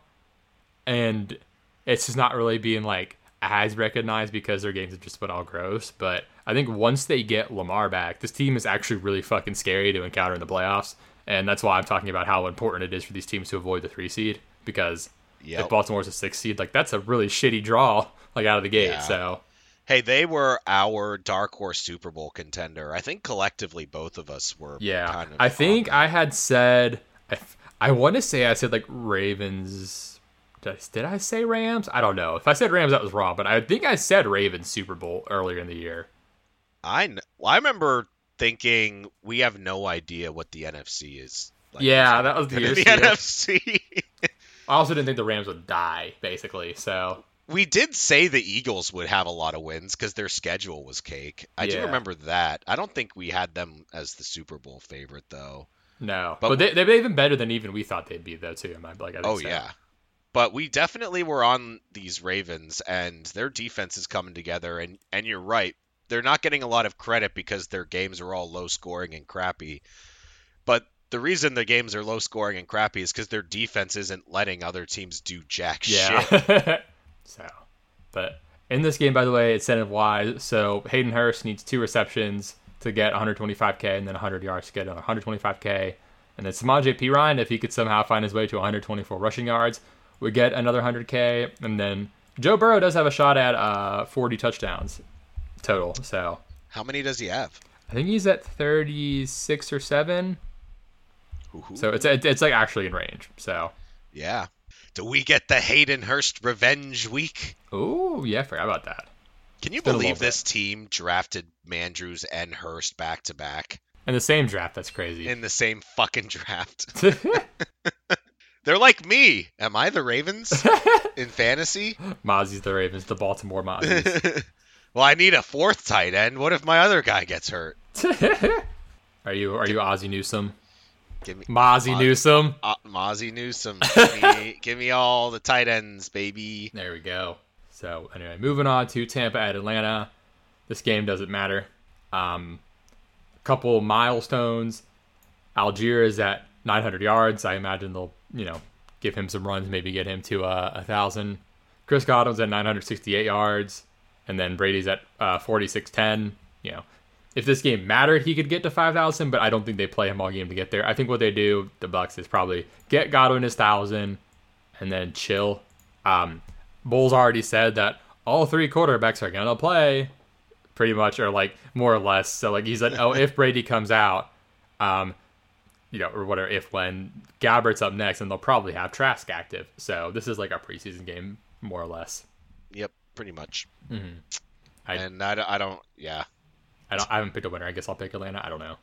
and it's just not really being like as recognized because their games have just been all gross. But I think once they get Lamar back, this team is actually really fucking scary to encounter in the playoffs. And that's why I'm talking about how important it is for these teams to avoid the three seed because Yep. if Baltimore's a six seed, like that's a really shitty draw, like out of the gate. Yeah. So Hey, they were our dark horse Super Bowl contender. I think collectively both of us were. yeah, kind of I think. I had said, I, I want to say I said like Ravens. Did I, did I say Rams? I don't know. If I said Rams, that was wrong. But I think I said Ravens Super Bowl earlier in the year. I well, I remember thinking we have no idea what the NFC is. Like, Yeah, that was the the. NFC. I also didn't think the Rams would die, basically. So we did say the Eagles would have a lot of wins because their schedule was cake. I do remember that. I don't think we had them as the Super Bowl favorite though. No, But- but, they, they're even better than even we thought they'd be though too. Am I like? I Oh so. yeah. But we definitely were on these Ravens and their defense is coming together and and you're right. They're not getting a lot of credit because their games are all low scoring and crappy. But the reason the games are low scoring and crappy is because their defense isn't letting other teams do jack shit. So, but in this game, by the way, incentive wise, so Hayden Hurst needs two receptions to get 125k, and then 100 yards to get another 125k, and then Samaje Perine, if he could somehow find his way to 124 rushing yards, would get another 100k, and then Joe Burrow does have a shot at uh 40 touchdowns total. So How many does he have? I think he's at 36 or seven. Hoo-hoo. So it's it's like actually in range. So. Yeah. Do we get the Hayden Hurst revenge week? Oh, yeah, I forgot about that. Can you believe little bit. this team drafted Mandrews and Hurst back to back In the same draft, that's crazy. in the same fucking draft? They're like me. Am I the Ravens in fantasy? Mozzie's the Ravens, the Baltimore Mozzies. well, I need a fourth tight end. What if my other guy gets hurt? are you are you Ozzie Newsome? Give me Mozzie Moz- Newsome. uh, Mozzie Newsome. Give me, give me all the tight ends, baby. There we go. So anyway, moving on to Tampa at Atlanta. This game doesn't matter. Um, a couple milestones. Allgeier is at 900 yards. I imagine they'll you know give him some runs, maybe get him to uh, a thousand. Chris Godwin's at 968 yards, and then Brady's at uh, 4610. You know, if this game mattered, he could get to 5,000, but I don't think they play him all game to get there. I think what they do, the Bucs, is probably get Godwin his thousand, and then chill. Um, Bowles already said that all three quarterbacks are gonna play, pretty much, or like more or less. So like he said, oh, if Brady comes out, um, you know, or whatever, if when Gabbert's up next, and they'll probably have Trask active. So this is like a preseason game, more or less. Yep, pretty much. I- and I, I don't. Yeah, I don't, I haven't picked a winner. I guess I'll pick Atlanta. I don't know.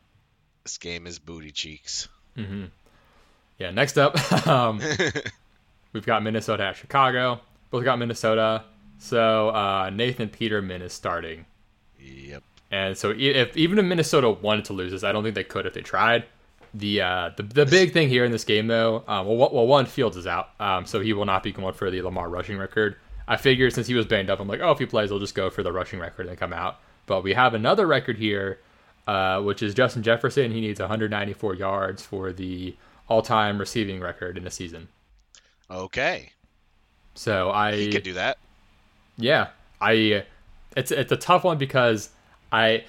this game is booty cheeks. Yeah, next up, um, we've got Minnesota at Chicago. Both got Minnesota. So uh, Nathan Peterman is starting. Yep. And so if even if Minnesota wanted to lose this, I don't think they could if they tried. The uh, the, the big thing here in this game though, um, well, well, one Fields is out, um, so he will not be going for the Lamar rushing record. I figured since he was banged up, I'm like, oh, if he plays, he'll just go for the rushing record and come out. But we have another record here, uh, which is Justin Jefferson. He needs 194 yards for the all-time receiving record in a season. Okay. So I He could do that. yeah, I it's it's a tough one because I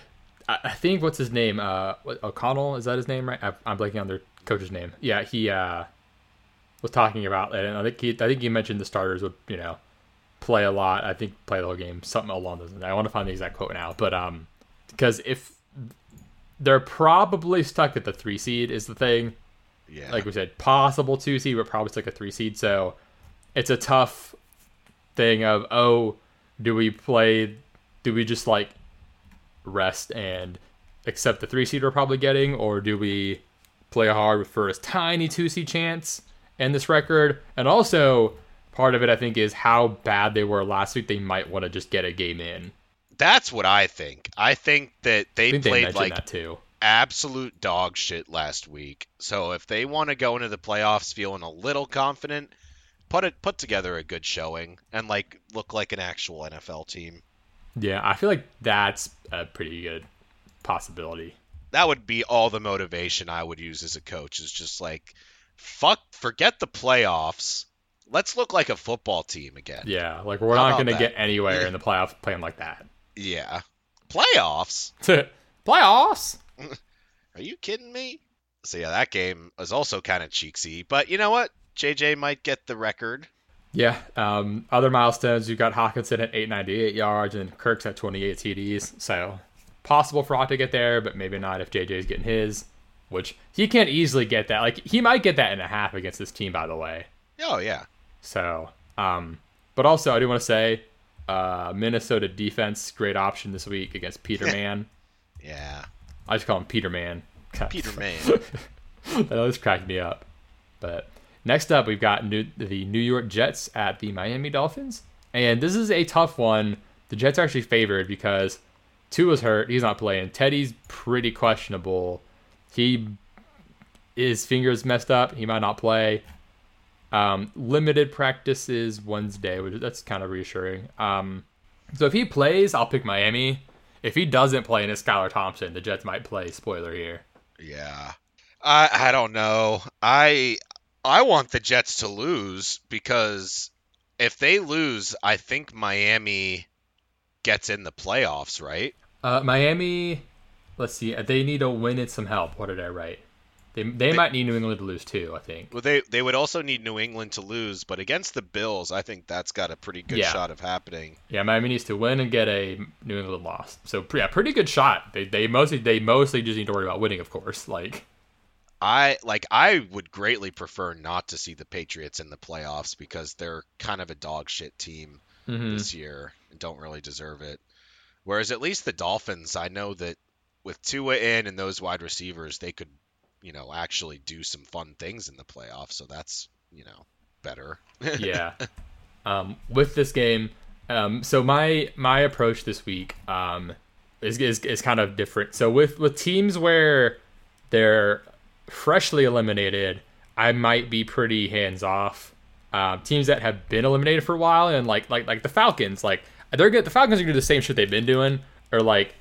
I think what's his name uh O'Connell is that his name right? I, I'm blanking on their coach's name. Yeah, he uh was talking about it, and I think he I think he mentioned the starters would you know play a lot. I think play the whole game, something along those. lines. I want to find the exact quote now, but um because if they're probably stuck at the three seed is the thing Yeah. like we said, possible two seed, but probably stuck like a three seed. So it's a tough thing of oh, do we play? Do we just like rest and accept the three seed we're probably getting, or do we play hard for a tiny two seed chance and this record? And also part of it, I think, is how bad they were last week. They might want to just get a game in. That's what I think. I think that they think played mentioned like that too. absolute dog shit last week. So if they want to go into the playoffs feeling a little confident, put it put together a good showing and like look like an actual NFL team. Yeah, I feel like that's a pretty good possibility. That would be all the motivation I would use as a coach is just like fuck forget the playoffs. Let's look like a football team again. Yeah, like we're How not going to get anywhere in the playoffs playing like that. Yeah. Playoffs? playoffs? Are you kidding me? So yeah, that game was also kind of cheeksy, but you know what? JJ might get the record. Yeah. Um, other milestones, you got Hockenson at 898 yards and Kirk's at 28 TDs. So possible for Hawk to get there, but maybe not if JJ's getting his, which he can't easily get that. Like he might get that in a half against this team, by the way. Oh yeah. So, um, but also I do want to say, uh, Minnesota defense great option this week against Peterman. Yeah. I just call him Peterman. Peter Man. that always cracked me up. But next up, we've got new, the New York Jets at the Miami Dolphins, And this is a tough one. The Jets are actually favored because Tua's hurt. He's not playing. Teddy's pretty questionable. He his fingers messed up. He might not play. Um, limited practices Wednesday, which that's kind of reassuring. Um, so if he plays, I'll pick Miami. If he doesn't play and it's Skylar Thompson, the Jets might play. Spoiler here. Yeah. I I don't know. I I want the Jets to lose because if they lose, I think Miami gets in the playoffs, right? Uh, Miami, let's see. They need a win and some help. What did I write? They, they, might need New England to lose too. I think. Well, they they would also need New England to lose, but against the Bills, I think that's got a pretty good Yeah. shot of happening. Yeah, Miami needs to win and get a New England loss. So yeah, pretty good shot. They they mostly they mostly just need to worry about winning, of course. Like I like I would greatly prefer not to see the Patriots in the playoffs because they're kind of a dog shit team mhm. this year and don't really deserve it. Whereas at least the Dolphins, I know that with Tua in and those wide receivers, they could, you know, actually do some fun things in the playoffs. So that's, you know, better. yeah. Um, with this game, um, so my my approach this week um, is, is is kind of different. So with with teams where they're freshly eliminated, I might be pretty hands off. Um, teams that have been eliminated for a while and like like like the Falcons, like they're good. The Falcons are gonna do the same shit they've been doing, or like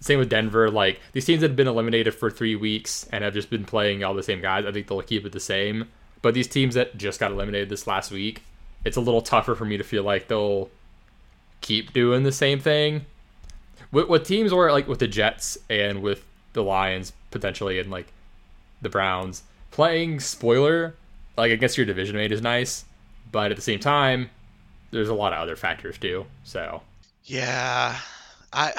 same with Denver. Like these teams that have been eliminated for three weeks and have just been playing all the same guys, I think they'll keep it the same. But these teams that just got eliminated this last week, it's a little tougher for me to feel like they'll keep doing the same thing. With, with teams where like with the Jets and with the Lions potentially and like the Browns playing spoiler like against your division mate is nice, but at the same time, there's a lot of other factors too. So yeah. I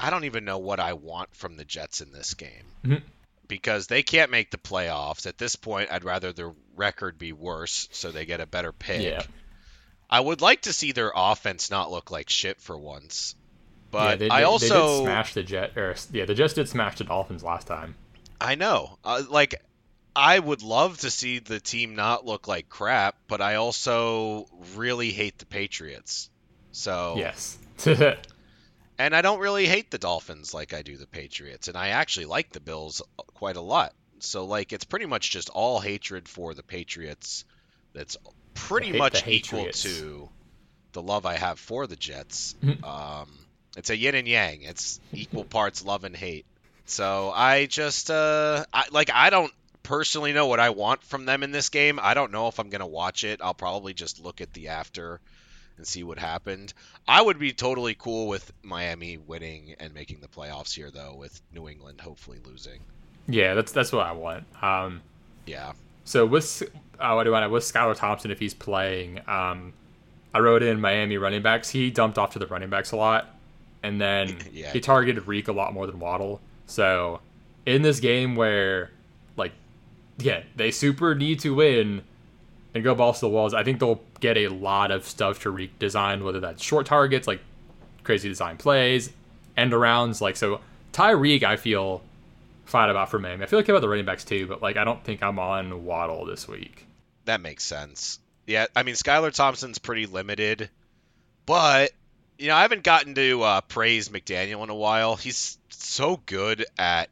I don't even know what I want from the Jets in this game. Mhm. Because they can't make the playoffs. At this point, I'd rather their record be worse so they get a better pick. Yeah. I would like to see their offense not look like shit for once. yeah, But they, I also they smash the Jet or yeah, the Jets did smash the Dolphins last time. I know. Uh, like, I would love to see the team not look like crap, but I also really hate the Patriots. So, Yes. and I don't really hate the Dolphins like I do the Patriots, and I actually like the Bills quite a lot. So, like, it's pretty much just all hatred for the Patriots that's pretty much equal to the love I have for the Jets. Mhm. um, it's a yin and yang. It's equal parts love and hate. So I just uh I, like I don't personally know what I want from them in this game. I don't know if I'm gonna watch it. I'll probably just look at the after and see what happened. I would be totally cool with Miami winning and making the playoffs here though, with New England hopefully losing. yeah, that's that's what I want. Um, Yeah. so with uh, what do I with Skylar Thompson if he's playing? Um, I wrote in Miami running backs. He dumped off to the running backs a lot, and then Yeah. he targeted Reek a lot more than Waddle. So in this game where like yeah they super need to win and go balls to the walls, I think they'll get a lot of stuff to redesign, whether that's short targets like crazy design plays, end arounds. Like so, Tyreek I feel fine about for Miami. I feel like about the running backs too, but like I don't think I'm on Waddle this week. That makes sense. Yeah, I mean Skylar Thompson's pretty limited, but you know I haven't gotten to uh, praise McDaniel in a while. He's so good at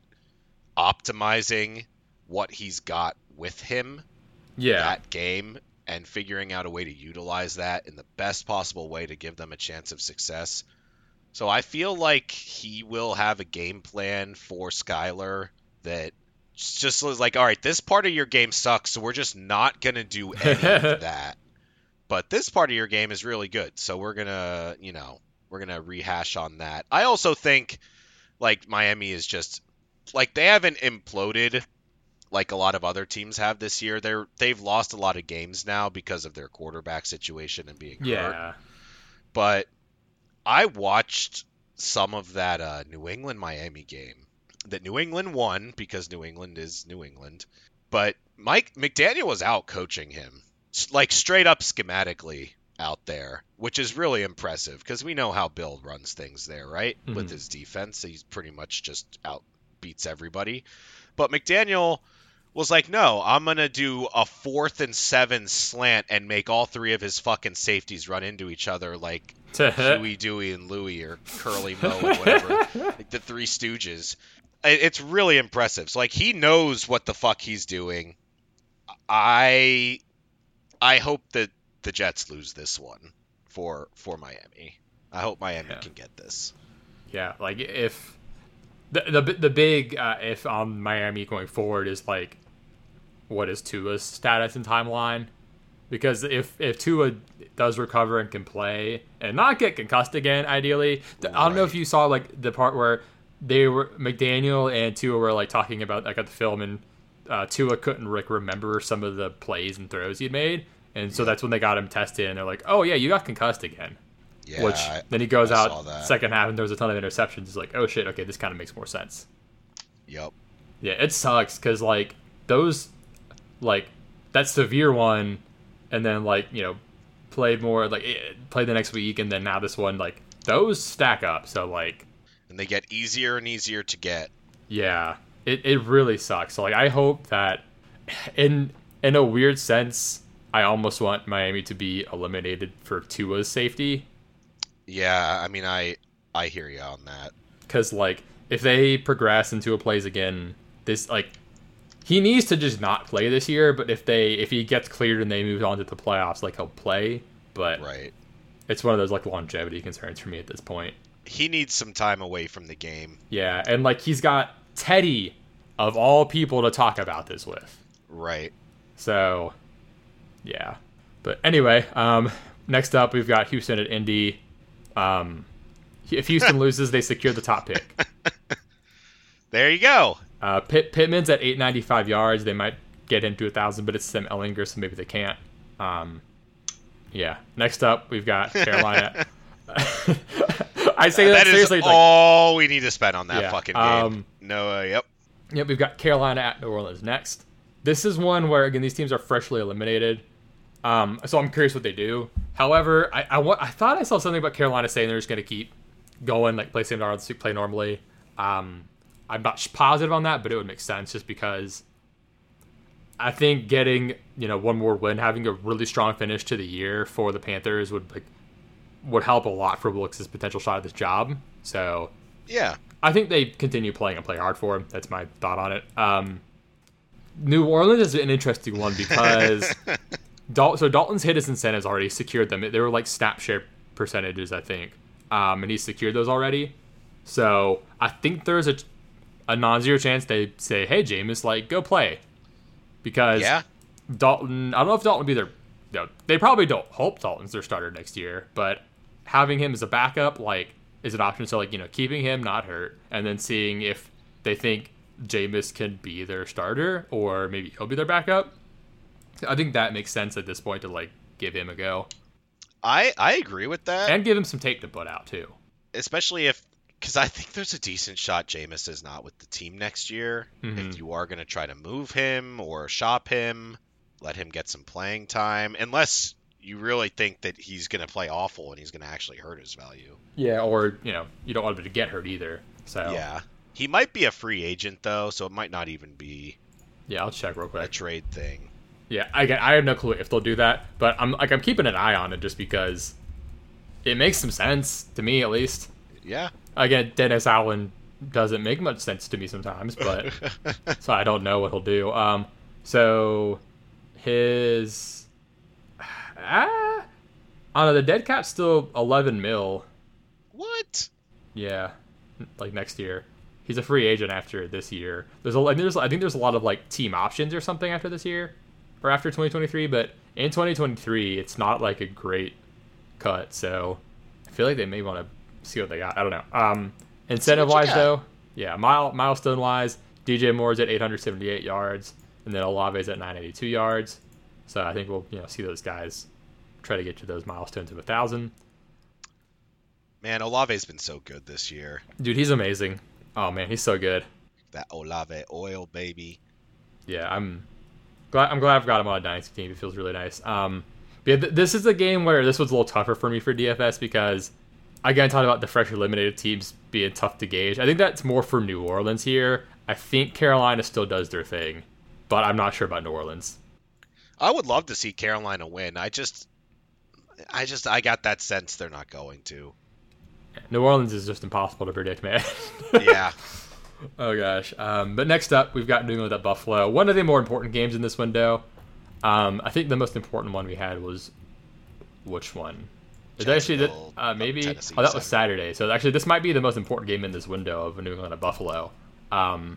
optimizing what he's got with him Yeah, that game and figuring out a way to utilize that in the best possible way to give them a chance of success. So I feel like he will have a game plan for Skylar that just was like, all right, this part of your game sucks, so we're just not gonna do any of that. But this part of your game is really good, so we're gonna, you know, we're gonna rehash on that. I also think like Miami is just like they haven't imploded like a lot of other teams have this year. They're they've lost a lot of games now because of their quarterback situation and being hurt. yeah, But I watched some of that uh, New England Miami game that New England won because New England is New England. But Mike McDaniel was out coaching him, like straight up schematically out there, which is really impressive because we know how Bill runs things there, right? With Mhm. his defense, he's pretty much just out beats everybody. But McDaniel was like, no, I'm gonna do a fourth and seven slant and make all three of his fucking safeties run into each other like Huey, Dewey, and Louie or Curly Moe and whatever, like the Three Stooges. It's really impressive. So like he knows what the fuck he's doing. I I hope that the Jets lose this one for for Miami. I hope Miami yeah. can get this. Yeah, like if the the the big uh, if on Miami going forward is like what is Tua's status and timeline? Because if if Tua does recover and can play and not get concussed again, ideally, right. I don't know if you saw like the part where they were McDaniel and Tua were like talking about like at the film and uh, Tua couldn't like remember some of the plays and throws he'd made, and so that's when they got him tested and they're like, oh yeah, you got concussed again. Yeah, Which I, then he goes I out second half and there's a ton of interceptions. It's like, oh shit, okay, this kind of makes more sense. Yep. Yeah, it sucks because like those, like that severe one, and then like you know, played more like eh, played the next week, and then now this one like those stack up. So like, and they get easier and easier to get. Yeah, it it really sucks. So like, I hope that in in a weird sense, I almost want Miami to be eliminated for Tua's safety yeah, I mean, I I hear you on that. Because like, if they progress into a plays again, this like he needs to just not play this year. But if they if he gets cleared and they move on to the playoffs, like he'll play. But right, it's one of those like longevity concerns for me at this point. He needs some time away from the game. Yeah, and like he's got Teddy of all people to talk about this with. Right. So, yeah. But anyway, um, next up we've got Houston at Indy. Um, if Houston loses, they secure the top pick. there you go. Uh, Pitt, Pittman's at 895 yards. They might get him to a thousand, but it's them Ehlinger, so maybe they can't. Um, yeah. Next up, we've got Carolina. I say that, that seriously. all like, we need to spend on that yeah, fucking game. Um, no, uh, yep. Yep, we've got Carolina at New Orleans next. This is one where again these teams are freshly eliminated. Um, so I'm curious what they do. However, I, I, I thought I saw something about Carolina saying they're just going to keep going, like play same yards, play normally. Um, I'm not positive on that, but it would make sense just because I think getting you know one more win, having a really strong finish to the year for the Panthers would like would help a lot for Wilks' potential shot at this job. So yeah, I think they continue playing and play hard for him. That's my thought on it. Um, New Orleans is an interesting one because Dal- so Dalton's hit his incentives already secured them. They were like snap share percentages, I think, um, and he secured those already. So I think there's a a non-zero chance they say, "Hey, Jameis, like go play," because yeah. Dalton. I don't know if Dalton will be their. No, they probably don't hope Dalton's their starter next year, but having him as a backup, like, is an option. So like you know, keeping him not hurt, and then seeing if they think Jameis can be their starter or maybe he'll be their backup. I think that makes sense at this point to like give him a go. I I agree with that, and give him some tape to put out too. Especially if, because I think there's a decent shot Jameis is not with the team next year. Mm-hmm. If you are going to try to move him or shop him, let him get some playing time, unless you really think that he's going to play awful and he's going to actually hurt his value. Yeah, or you know you don't want him to get hurt either. So yeah, he might be a free agent though, so it might not even be. Yeah, I'll check real quick. A trade thing. Yeah, I I have no clue if they'll do that, but I'm like I'm keeping an eye on it just because it makes some sense to me at least. Yeah. Again, Dennis Allen doesn't make much sense to me sometimes, but so I don't know what he'll do. Um, so his ah, I don't know. The dead cap's still 11 mil. What? Yeah, like next year. He's a free agent after this year. There's a there's I think there's a lot of like team options or something after this year or after 2023, but in 2023, it's not like a great cut. So I feel like they may want to see what they got. I don't know. Um, incentive wise, though, yeah, mile, milestone wise, DJ Moore's at 878 yards, and then Olave's at 982 yards. So I think we'll you know see those guys try to get to those milestones of a thousand. Man, Olave's been so good this year. Dude, he's amazing. Oh man, he's so good. That Olave oil, baby. Yeah, I'm glad, I'm glad I've got him on a dynasty team. It feels really nice. Um, yeah, th- this is a game where this was a little tougher for me for DFS because again, talking about the fresh eliminated teams being tough to gauge. I think that's more for New Orleans here. I think Carolina still does their thing. but I'm not sure about New Orleans. I would love to see Carolina win. I just, I just, I got that sense they're not going to. New Orleans is just impossible to predict, man. yeah. Oh gosh. Um, but next up, we've got New England at Buffalo. One of the more important games in this window. Um, I think the most important one we had was which one? Is actually the, uh, maybe? Tennessee, oh, that was Saturday. So actually, this might be the most important game in this window of New England at Buffalo, um,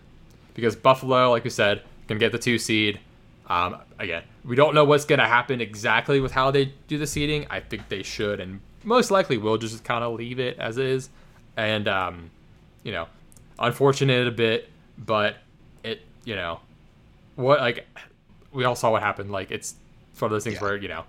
because Buffalo, like we said, can get the two seed. Um, again, we don't know what's going to happen exactly with how they do the seeding. I think they should, and most likely will just kind of leave it as is. And um, you know, unfortunate a bit, but it, you know, what like we all saw what happened. Like it's one of those things Yeah. where you know,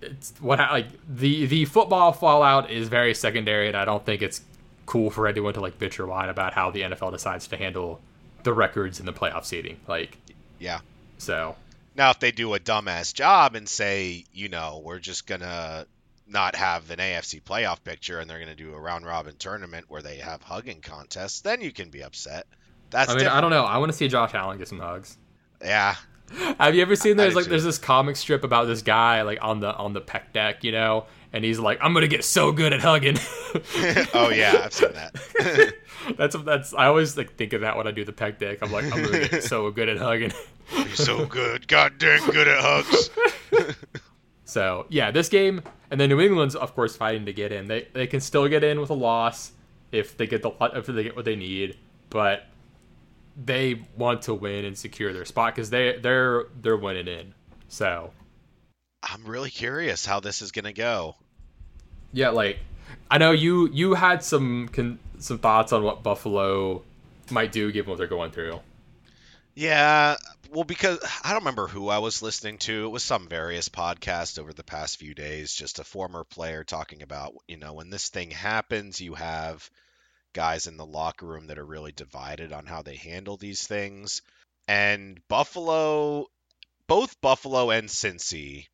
it's what like the the football fallout is very secondary, and I don't think it's cool for anyone to like bitch or whine about how the NFL decides to handle the records in the playoff seeding. Like Yeah. so, Now, if they do a dumbass job and say, you know, we're just gonna not have an AFC playoff picture and they're gonna do a round robin tournament where they have hugging contests, then you can be upset. That's I mean, different. I don't know. I want to see Josh Allen get some hugs. Yeah. Have you ever seen there's like there's this comic strip about this guy like on the on the pec deck, you know, and he's like, I'm gonna get so good at hugging. oh yeah, I've seen that. that's that's I always like think of that when I do the pec deck. I'm like, I'm gonna get so good at hugging. You're so good, goddamn good at hugs. So yeah, this game, and then New England's of course fighting to get in. They they can still get in with a loss if they get the lot if they get what they need, but they want to win and secure their spot because they they're they're winning in. So I'm really curious how this is gonna go. yeah, like I know you you had some con- some thoughts on what Buffalo might do given what they're going through. Yeah, well, because I don't remember who I was listening to. It was some various podcast over the past few days. Just a former player talking about, you know, when this thing happens, you have guys in the locker room that are really divided on how they handle these things. And Buffalo, both Buffalo and Cincy,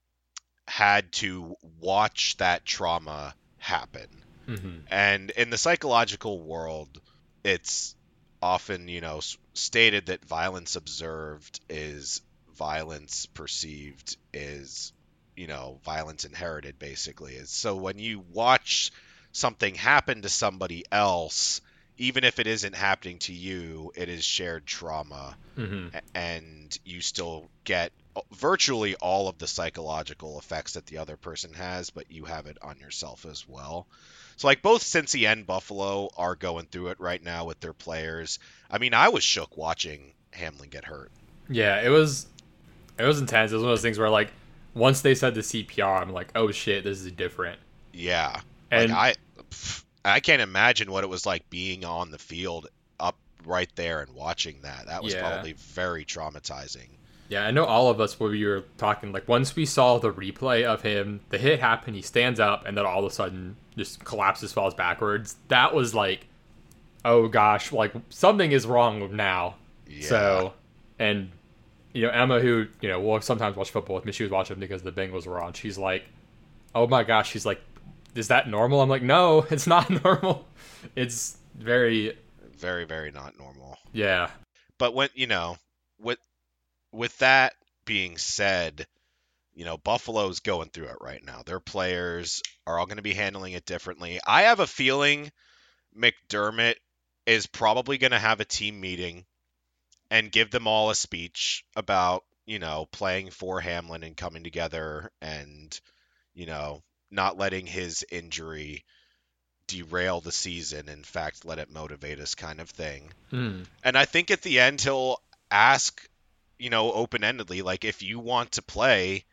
had to watch that trauma happen. hmm And in the psychological world, it's often, you know, stated that violence observed is violence perceived is, you know, violence inherited basically. So when you watch something happened to somebody else, even if it isn't happening to you, it is shared trauma hmm and you still get virtually all of the psychological effects that the other person has, but you have it on yourself as well. So like both Cincy and Buffalo are going through it right now with their players. I mean, I was shook watching Hamlin get hurt. Yeah, it was it was intense. It was one of those things where like once they said the CPR, I'm like, oh shit, this is different. Yeah. And like I I can't imagine what it was like being on the field up right there and watching that. That was Yeah. probably very traumatizing. Yeah, I know all of us when we were talking, like once we saw the replay of him, the hit happened, he stands up, and then all of a sudden just collapses, falls backwards. That was like, oh gosh, like something is wrong now. Yeah. So, and you know Emma, who you know will sometimes watch football with me, she was watching because the Bengals were on. She's like, oh my gosh, she's like, is that normal? I'm like, no, it's not normal. It's very, very very not normal. yeah, but when you know with with that being said you know buffalo's going through it right now their players are all going to be handling it differently i have a feeling mcdermott is probably going to have a team meeting and give them all a speech about you know playing for hamlin and coming together and you know not letting his injury derail the season in fact let it motivate us kind of thing Hmm. and I think at the end he'll ask, you know, open endedly, like if you want to play,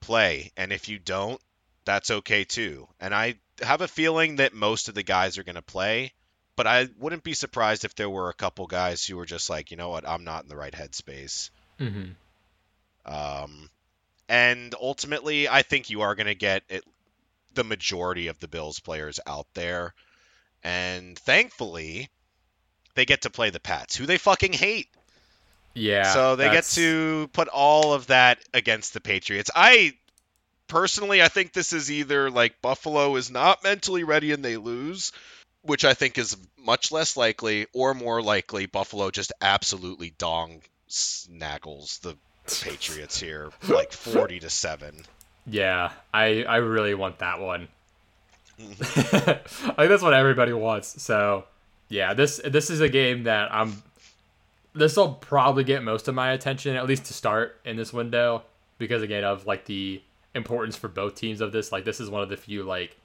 play. And if you don't, that's okay too. And I have a feeling that most of the guys are going to play, but I wouldn't be surprised if there were a couple guys who were just like, you know what, I'm not in the right headspace. hmm Um, and ultimately, I think you are going to get it, the majority of the Bills players out there. And thankfully, they get to play the Pats, who they fucking hate. yeah. so they get to put all of that against the Patriots. I personally, I think this is either like Buffalo is not mentally ready and they lose, which I think is much less likely, or more likely Buffalo just absolutely dong snaggles the Patriots here, like forty to seven. Yeah, I I really want that one. I think that's what everybody wants. So yeah, this this is a game that I'm. This will probably get most of my attention, at least to start in this window, because again of like the importance for both teams of this. Like this is one of the few like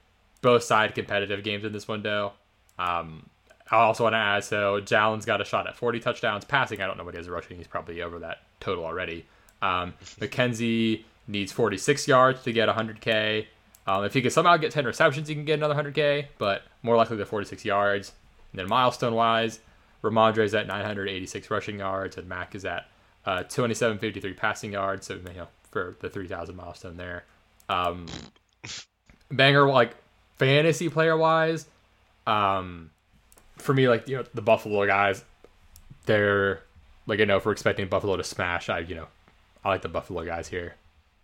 both side competitive games in this window. Um, I also want to add so Jalen's got a shot at 40 touchdowns passing. I don't know what he his rushing. He's probably over that total already. Um, McKenzie needs 46 yards to get 100K. Um, if he can somehow get 10 receptions, he can get another 100K, but more likely the 46 yards. And then milestone wise, Rhamondre is at 986 rushing yards, and Mac is at uh, 2753 passing yards. So, you know, for the 3,000 milestone there. Um, banger, like fantasy player wise, um, for me, like, you know, the Buffalo guys, they're like, you know, if we're expecting Buffalo to smash, I, you know, I like the Buffalo guys here.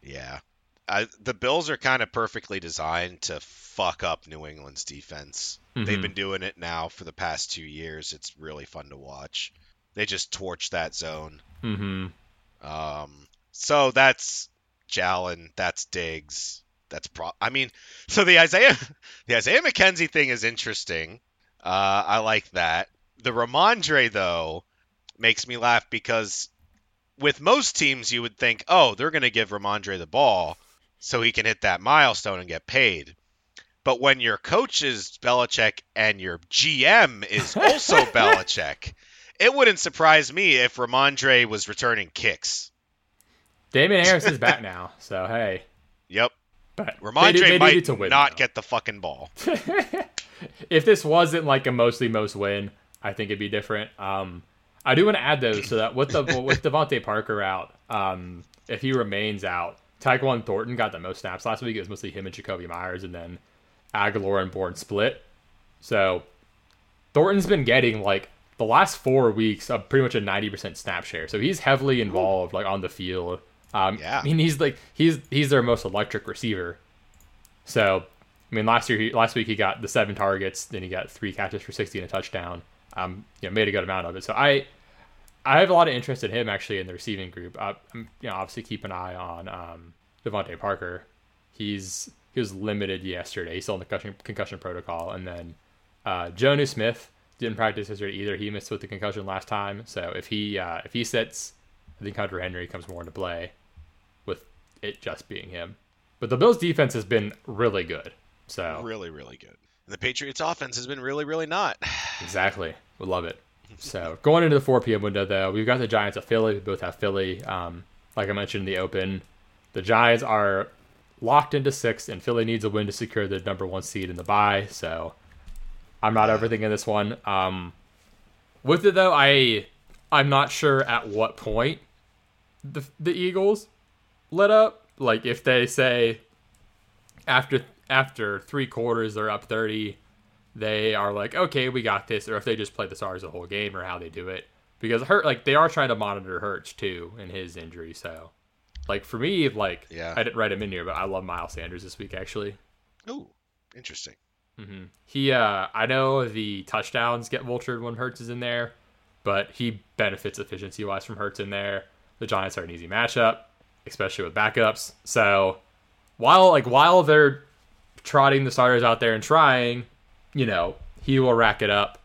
Yeah. I, the Bills are kind of perfectly designed to fuck up New England's defense. Mm-hmm. They've been doing it now for the past two years. It's really fun to watch. They just torch that zone. Mm-hmm. Um, so that's Jalen. That's Diggs. That's pro. I mean, so the Isaiah, the Isaiah McKenzie thing is interesting. Uh, I like that. The Rhamondre though makes me laugh because with most teams, you would think, oh, they're going to give Rhamondre the ball so he can hit that milestone and get paid. But when your coach is Belichick and your GM is also Belichick, it wouldn't surprise me if Rhamondre was returning kicks. Damien Harris is back now, so hey. Yep. But Rhamondre they, they might win, not though. get the fucking ball. if this wasn't like a mostly most win, I think it'd be different. Um, I do want to add though, so that with the with Parker out, um, if he remains out, Tyquan Thornton got the most snaps last week. It was mostly him and Jakobi Meyers, and then Agholor and Bourne split. So Thornton's been getting like the last four weeks of pretty much a ninety percent snap share. So he's heavily involved, like on the field. Um, yeah. I mean, he's like he's he's their most electric receiver. So I mean, last year, he, last week he got the seven targets, then he got three catches for sixty and a touchdown. Um, you know, made a good amount of it. So I I have a lot of interest in him actually in the receiving group. Uh, I'm, you know, obviously keep an eye on um, DeVante Parker. He's he was limited yesterday. He's still in the concussion, concussion protocol, and then uh, Jonnu Smith didn't practice yesterday either. He missed with the concussion last time. So if he uh, if he sits, I think Hunter Henry comes more into play, with it just being him. But the Bills' defense has been really good. So really, really good. And the Patriots' offense has been really, really not. Exactly. We love it. So going into the 4 p.m. window, though, we've got the Giants at Philly. We both have Philly. Um, like I mentioned in the open, the Giants are locked into sixth, and Philly needs a win to secure the number one seed in the bye. So I'm not overthinking this one. Um, with it though, I I'm not sure at what point the the Eagles let up. Like if they say after after three quarters they're up 30 they are like, okay, we got this, or if they just play the Stars the whole game, or how they do it. Because Hurt, like they are trying to monitor Hurts too in his injury. So, like for me, like yeah. I didn't write him in here, but I love Miles Sanders this week actually. Ooh, interesting. Mm-hmm. He, uh, I know the touchdowns get vultured when Hurts is in there, but he benefits efficiency wise from Hurts in there. The Giants are an easy matchup, especially with backups. So, while like while they're trotting the starters out there and trying, you know, he will rack it up.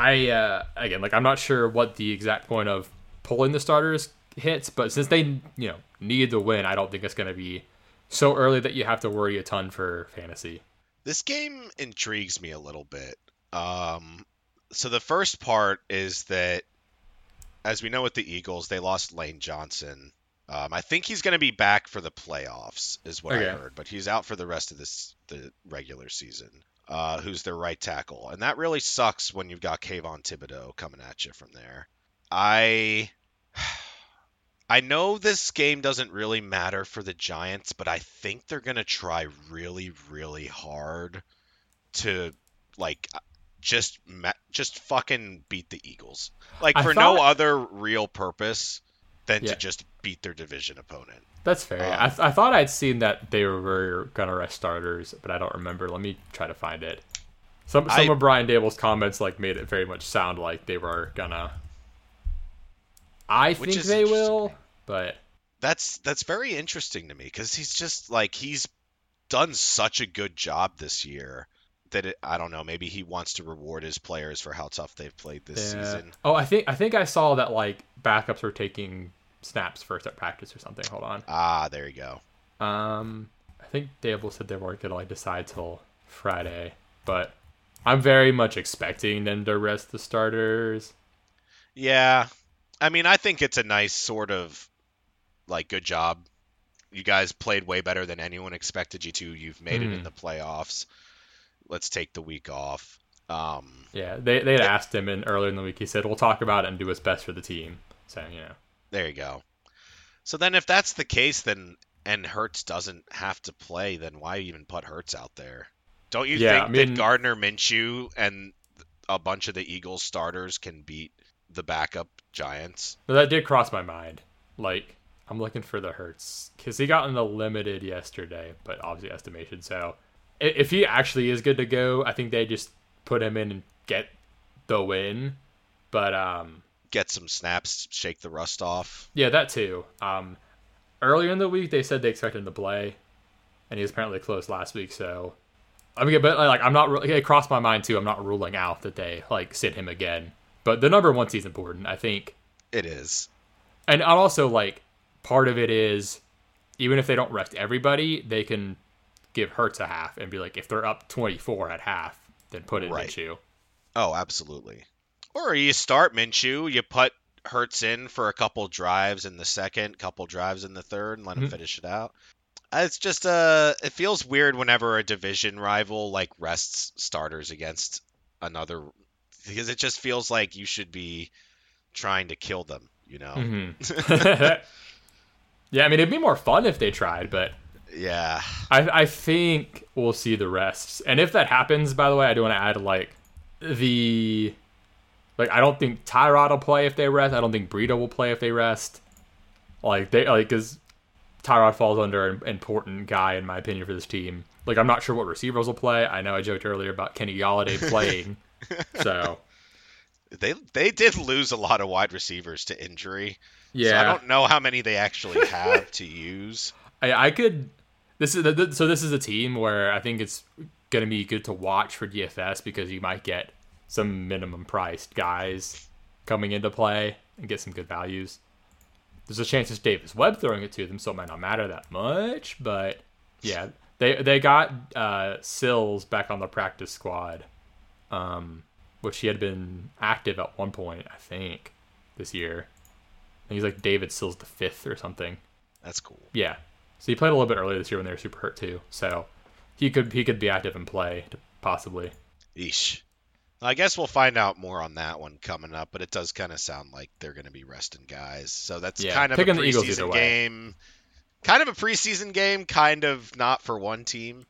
I uh, again, like I'm not sure what the exact point of pulling the starters hits, but since they you know need the win, I don't think it's going to be so early that you have to worry a ton for fantasy. This game intrigues me a little bit. Um, so the first part is that, as we know with the Eagles, they lost Lane Johnson. Um, I think he's going to be back for the playoffs, is what okay. I heard, but he's out for the rest of this the regular season uh, who's their right tackle, and that really sucks when you've got Kayvon Thibodeaux coming at you from there. I I know this game doesn't really matter for the Giants, but I think they're gonna try really, really hard to like just just fucking beat the Eagles, like for thought... no other real purpose than yeah. to just beat their division opponent. That's fair. Um, I, th- I thought I'd seen that they were gonna rest starters, but I don't remember. Let me try to find it. Some some I, of Brian Daboll's comments like made it very much sound like they were gonna. I think they will, but That's that's very interesting to me because he's just like he's done such a good job this year that it, I don't know. Maybe he wants to reward his players for how tough they've played this yeah. season. Oh, I think I think I saw that like backups were taking snaps first at practice or something. Hold on. Ah, there you go. Um, I think Daboll said they weren't gonna like decide till Friday, but I'm very much expecting them to rest the starters. Yeah, I mean, I think it's a nice sort of like good job. You guys played way better than anyone expected you to. You've made it in Mhm. the playoffs. Let's take the week off. Um, Yeah, they they had asked him in earlier in the week. He said, "We'll talk about it and do what's best for the team." So you know, There you go. So then, if that's the case, then and Hurts doesn't have to play, then why even put Hurts out there? Don't you Yeah, think I mean- that Gardner Minshew and a bunch of the Eagles starters can beat the backup Giants? that did cross my mind. Like I'm looking for the Hurts because he got in the limited yesterday, but obviously estimation. So if he actually is good to go, I think they just put him in and get the win. But um, Get some snaps, shake the rust off. Yeah, that too. Um, earlier in the week, they said they expected him to play, and he was apparently close last week. So, I mean, but like, I'm not. Really, it crossed my mind too. I'm not ruling out that they like sit him again. But the number one seed's important, I think, It is. and also like part of it is even if they don't rest everybody, they can give Hurts a half and be like, if they're up 24 at half, then put it Right. in Minshew. Oh, absolutely. Or you start Minshew, you put Hurts in for a couple drives in the second, couple drives in the third, and let him Mhm. finish it out. Uh, It's just uh it feels weird whenever a division rival like rests starters against another because it just feels like you should be trying to kill them, you know. Mhm. yeah, I mean, it'd be more fun if they tried, but Yeah. I, I think we'll see the rests. And if that happens, by the way, I do want to add like the like I don't think Tyrod will play if they rest. I don't think Breida will play if they rest. Like they like because Tyrod falls under an important guy in my opinion for this team. Like I'm not sure what receivers will play. I know I joked earlier about Kenny Golladay playing, so They they did lose a lot of wide receivers to injury. So I don't know how many they actually have to use. I, I could. This is th- so. This is a team where I think it's going to be good to watch for DFS because you might get some minimum priced guys coming into play and get some good values. There's a chance it's Davis Webb throwing it to them, so it might not matter that much. But yeah, they they got uh, Sills back on the practice squad, um, which he had been active at one point, I think, this year. And he's like David Sills the fifth or something. That's cool. Yeah. So he played a little bit earlier this year when they were super hurt too. So he could he could be active and play possibly. Eesh. I guess we'll find out more on that one coming up, but it does kind of sound like they're going to be resting guys. So that's Yeah, kind of a picking the Eagles preseason game. Kind of a preseason game, kind of not for one team.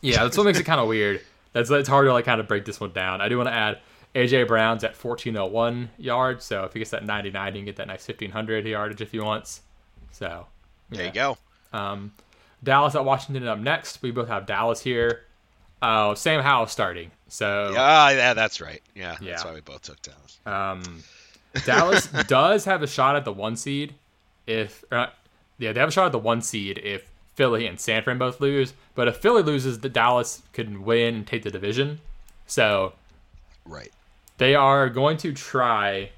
Yeah, that's what makes it kind of weird. That's it's hard to like kind of break this one down. I do want to add AJ Brown's at 1401 yards, so if he gets that 99, he can get that nice 1500 yardage if he wants. So There you go. Um, Dallas at Washington up next. We both have Dallas here. Oh, Sam Howell starting. So Yeah, yeah, that's right. Yeah, Yeah. that's why we both took Dallas. Um, Dallas does have a shot at the one seed if, uh, yeah, they have a shot at the one seed if Philly and San Fran both lose. But if Philly loses, the Dallas could win and take the division. So Right. they are going to try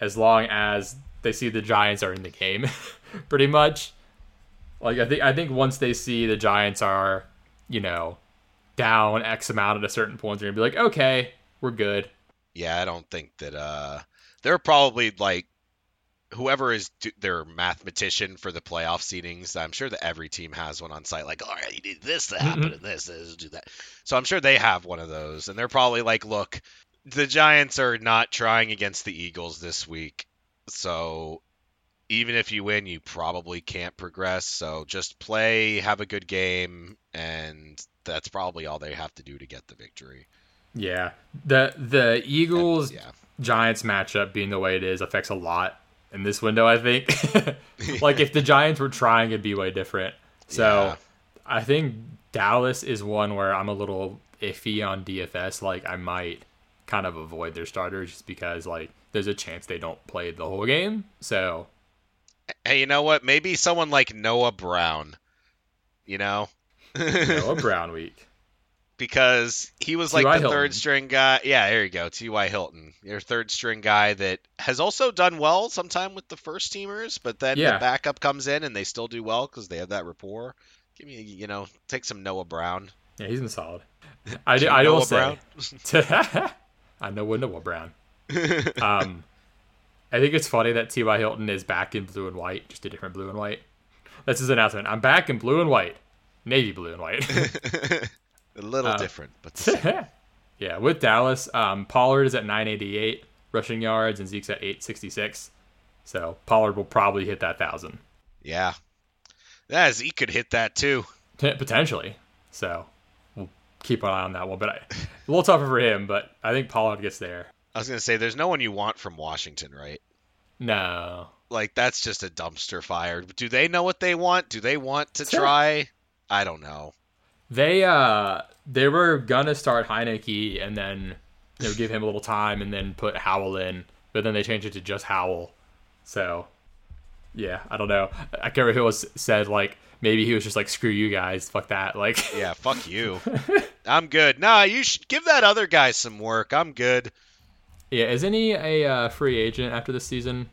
as long as they see the Giants are in the game, pretty much. Like I think I think once they see the Giants are, you know, down X amount at a certain point, they're gonna be like, okay, we're good. Yeah, I don't think that. uh They're probably like whoever is do- their mathematician for the playoff seedings. I'm sure that every team has one on site. Like, all right, you need this to happen Mhm. and this, this, do that. So I'm sure they have one of those, and they're probably like, look, the Giants are not trying against the Eagles this week, so even if you win, you probably can't progress. So just play, have a good game, and that's probably all they have to do to get the victory. Yeah, the the And, Eagles yeah. Giants matchup being the way it is affects a lot in this window. I think, like if the Giants were trying, it'd be way different. So Yeah. I think Dallas is one where I'm a little iffy on DFS. Like I might kind of avoid their starters just because like there's a chance they don't play the whole game. So Hey, you know what? Maybe someone like Noah Brown. You know, Noah Brown week. because he was like the Hilton. third string guy. Yeah, there you go. T.Y. Hilton, your third string guy that has also done well sometime with the first teamers, but then Yeah. the backup comes in and they still do well because they have that rapport. Give me, you know, take some Noah Brown. Yeah, he's in solid. I do. I will say. I know when Noah Brown. Um, I think it's funny that T.Y. Hilton is back in blue and white, just a different blue and white. That's his announcement. I'm back in blue and white, navy blue and white. A little Uh, different, but yeah, with Dallas, um, Pollard is at 988 rushing yards and Zeke's at 866. So Pollard will probably hit that thousand yeah. Yeah, Zeke could hit that too. potentially. So we'll keep an eye on that one. But I, a little tougher for him. But I think Pollard gets there. I was gonna say, there's no one you want from Washington, right? No, Like that's just a dumpster fire. Do they know what they want? Do they want to try? I don't know. They uh they were gonna start Heinicke and then they would give him a little time and then put Howell in, but then they changed it to just Howell. So yeah, I don't know. I can't remember who was said like maybe he was just like screw you guys, fuck that. Like Yeah, fuck you. I'm good. Nah, you should give that other guy some work. I'm good. yeah, isn't he a uh, free agent after this season?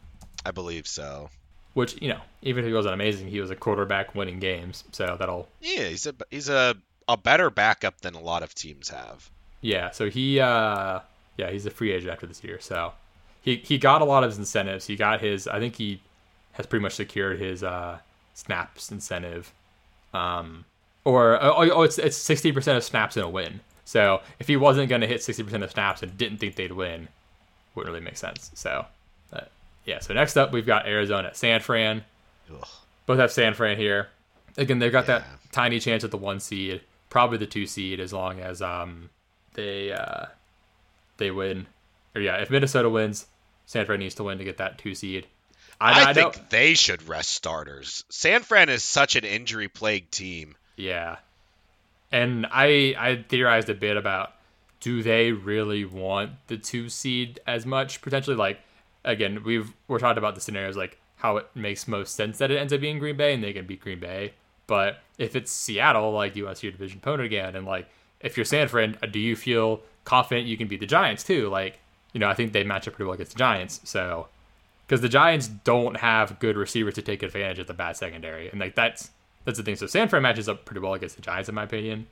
I believe so. Which you know, even if he wasn't amazing, he was a quarterback winning games, so that'll Yeah, he's a he's a a better backup than a lot of teams have. Yeah, so he uh yeah, he's a free agent after this year. So he he got a lot of his incentives. He got his I think he has pretty much secured his uh snaps incentive. Um or oh, oh it's it's 60% of snaps in a win. So if he wasn't going to hit 60% of snaps and didn't think they'd win, wouldn't really make sense. So uh, yeah, so next up we've got Arizona at San Fran. Ugh. Both have San Fran here. Again, they've got that tiny chance at the one seed, probably the two seed, as long as um they uh they win. Or yeah, if Minnesota wins, San Fran needs to win to get that two seed. I, I, I think don't. they should rest starters. San Fran is such an injury plagued team. Yeah, and I I theorized a bit about do they really want the two seed as much potentially? Like again, we've we're talking about the scenarios like how it makes most sense that it ends up being Green Bay and they can beat Green Bay. But if it's Seattle, like you want to see your division opponent again? And like if you're San Fran, uh, do you feel confident you can beat the Giants too? Like you know, I think they match up pretty well against the Giants. So because the Giants don't have good receivers to take advantage of the bad secondary, and like that's that's the thing. So San Fran matches up pretty well against the Giants, in my opinion.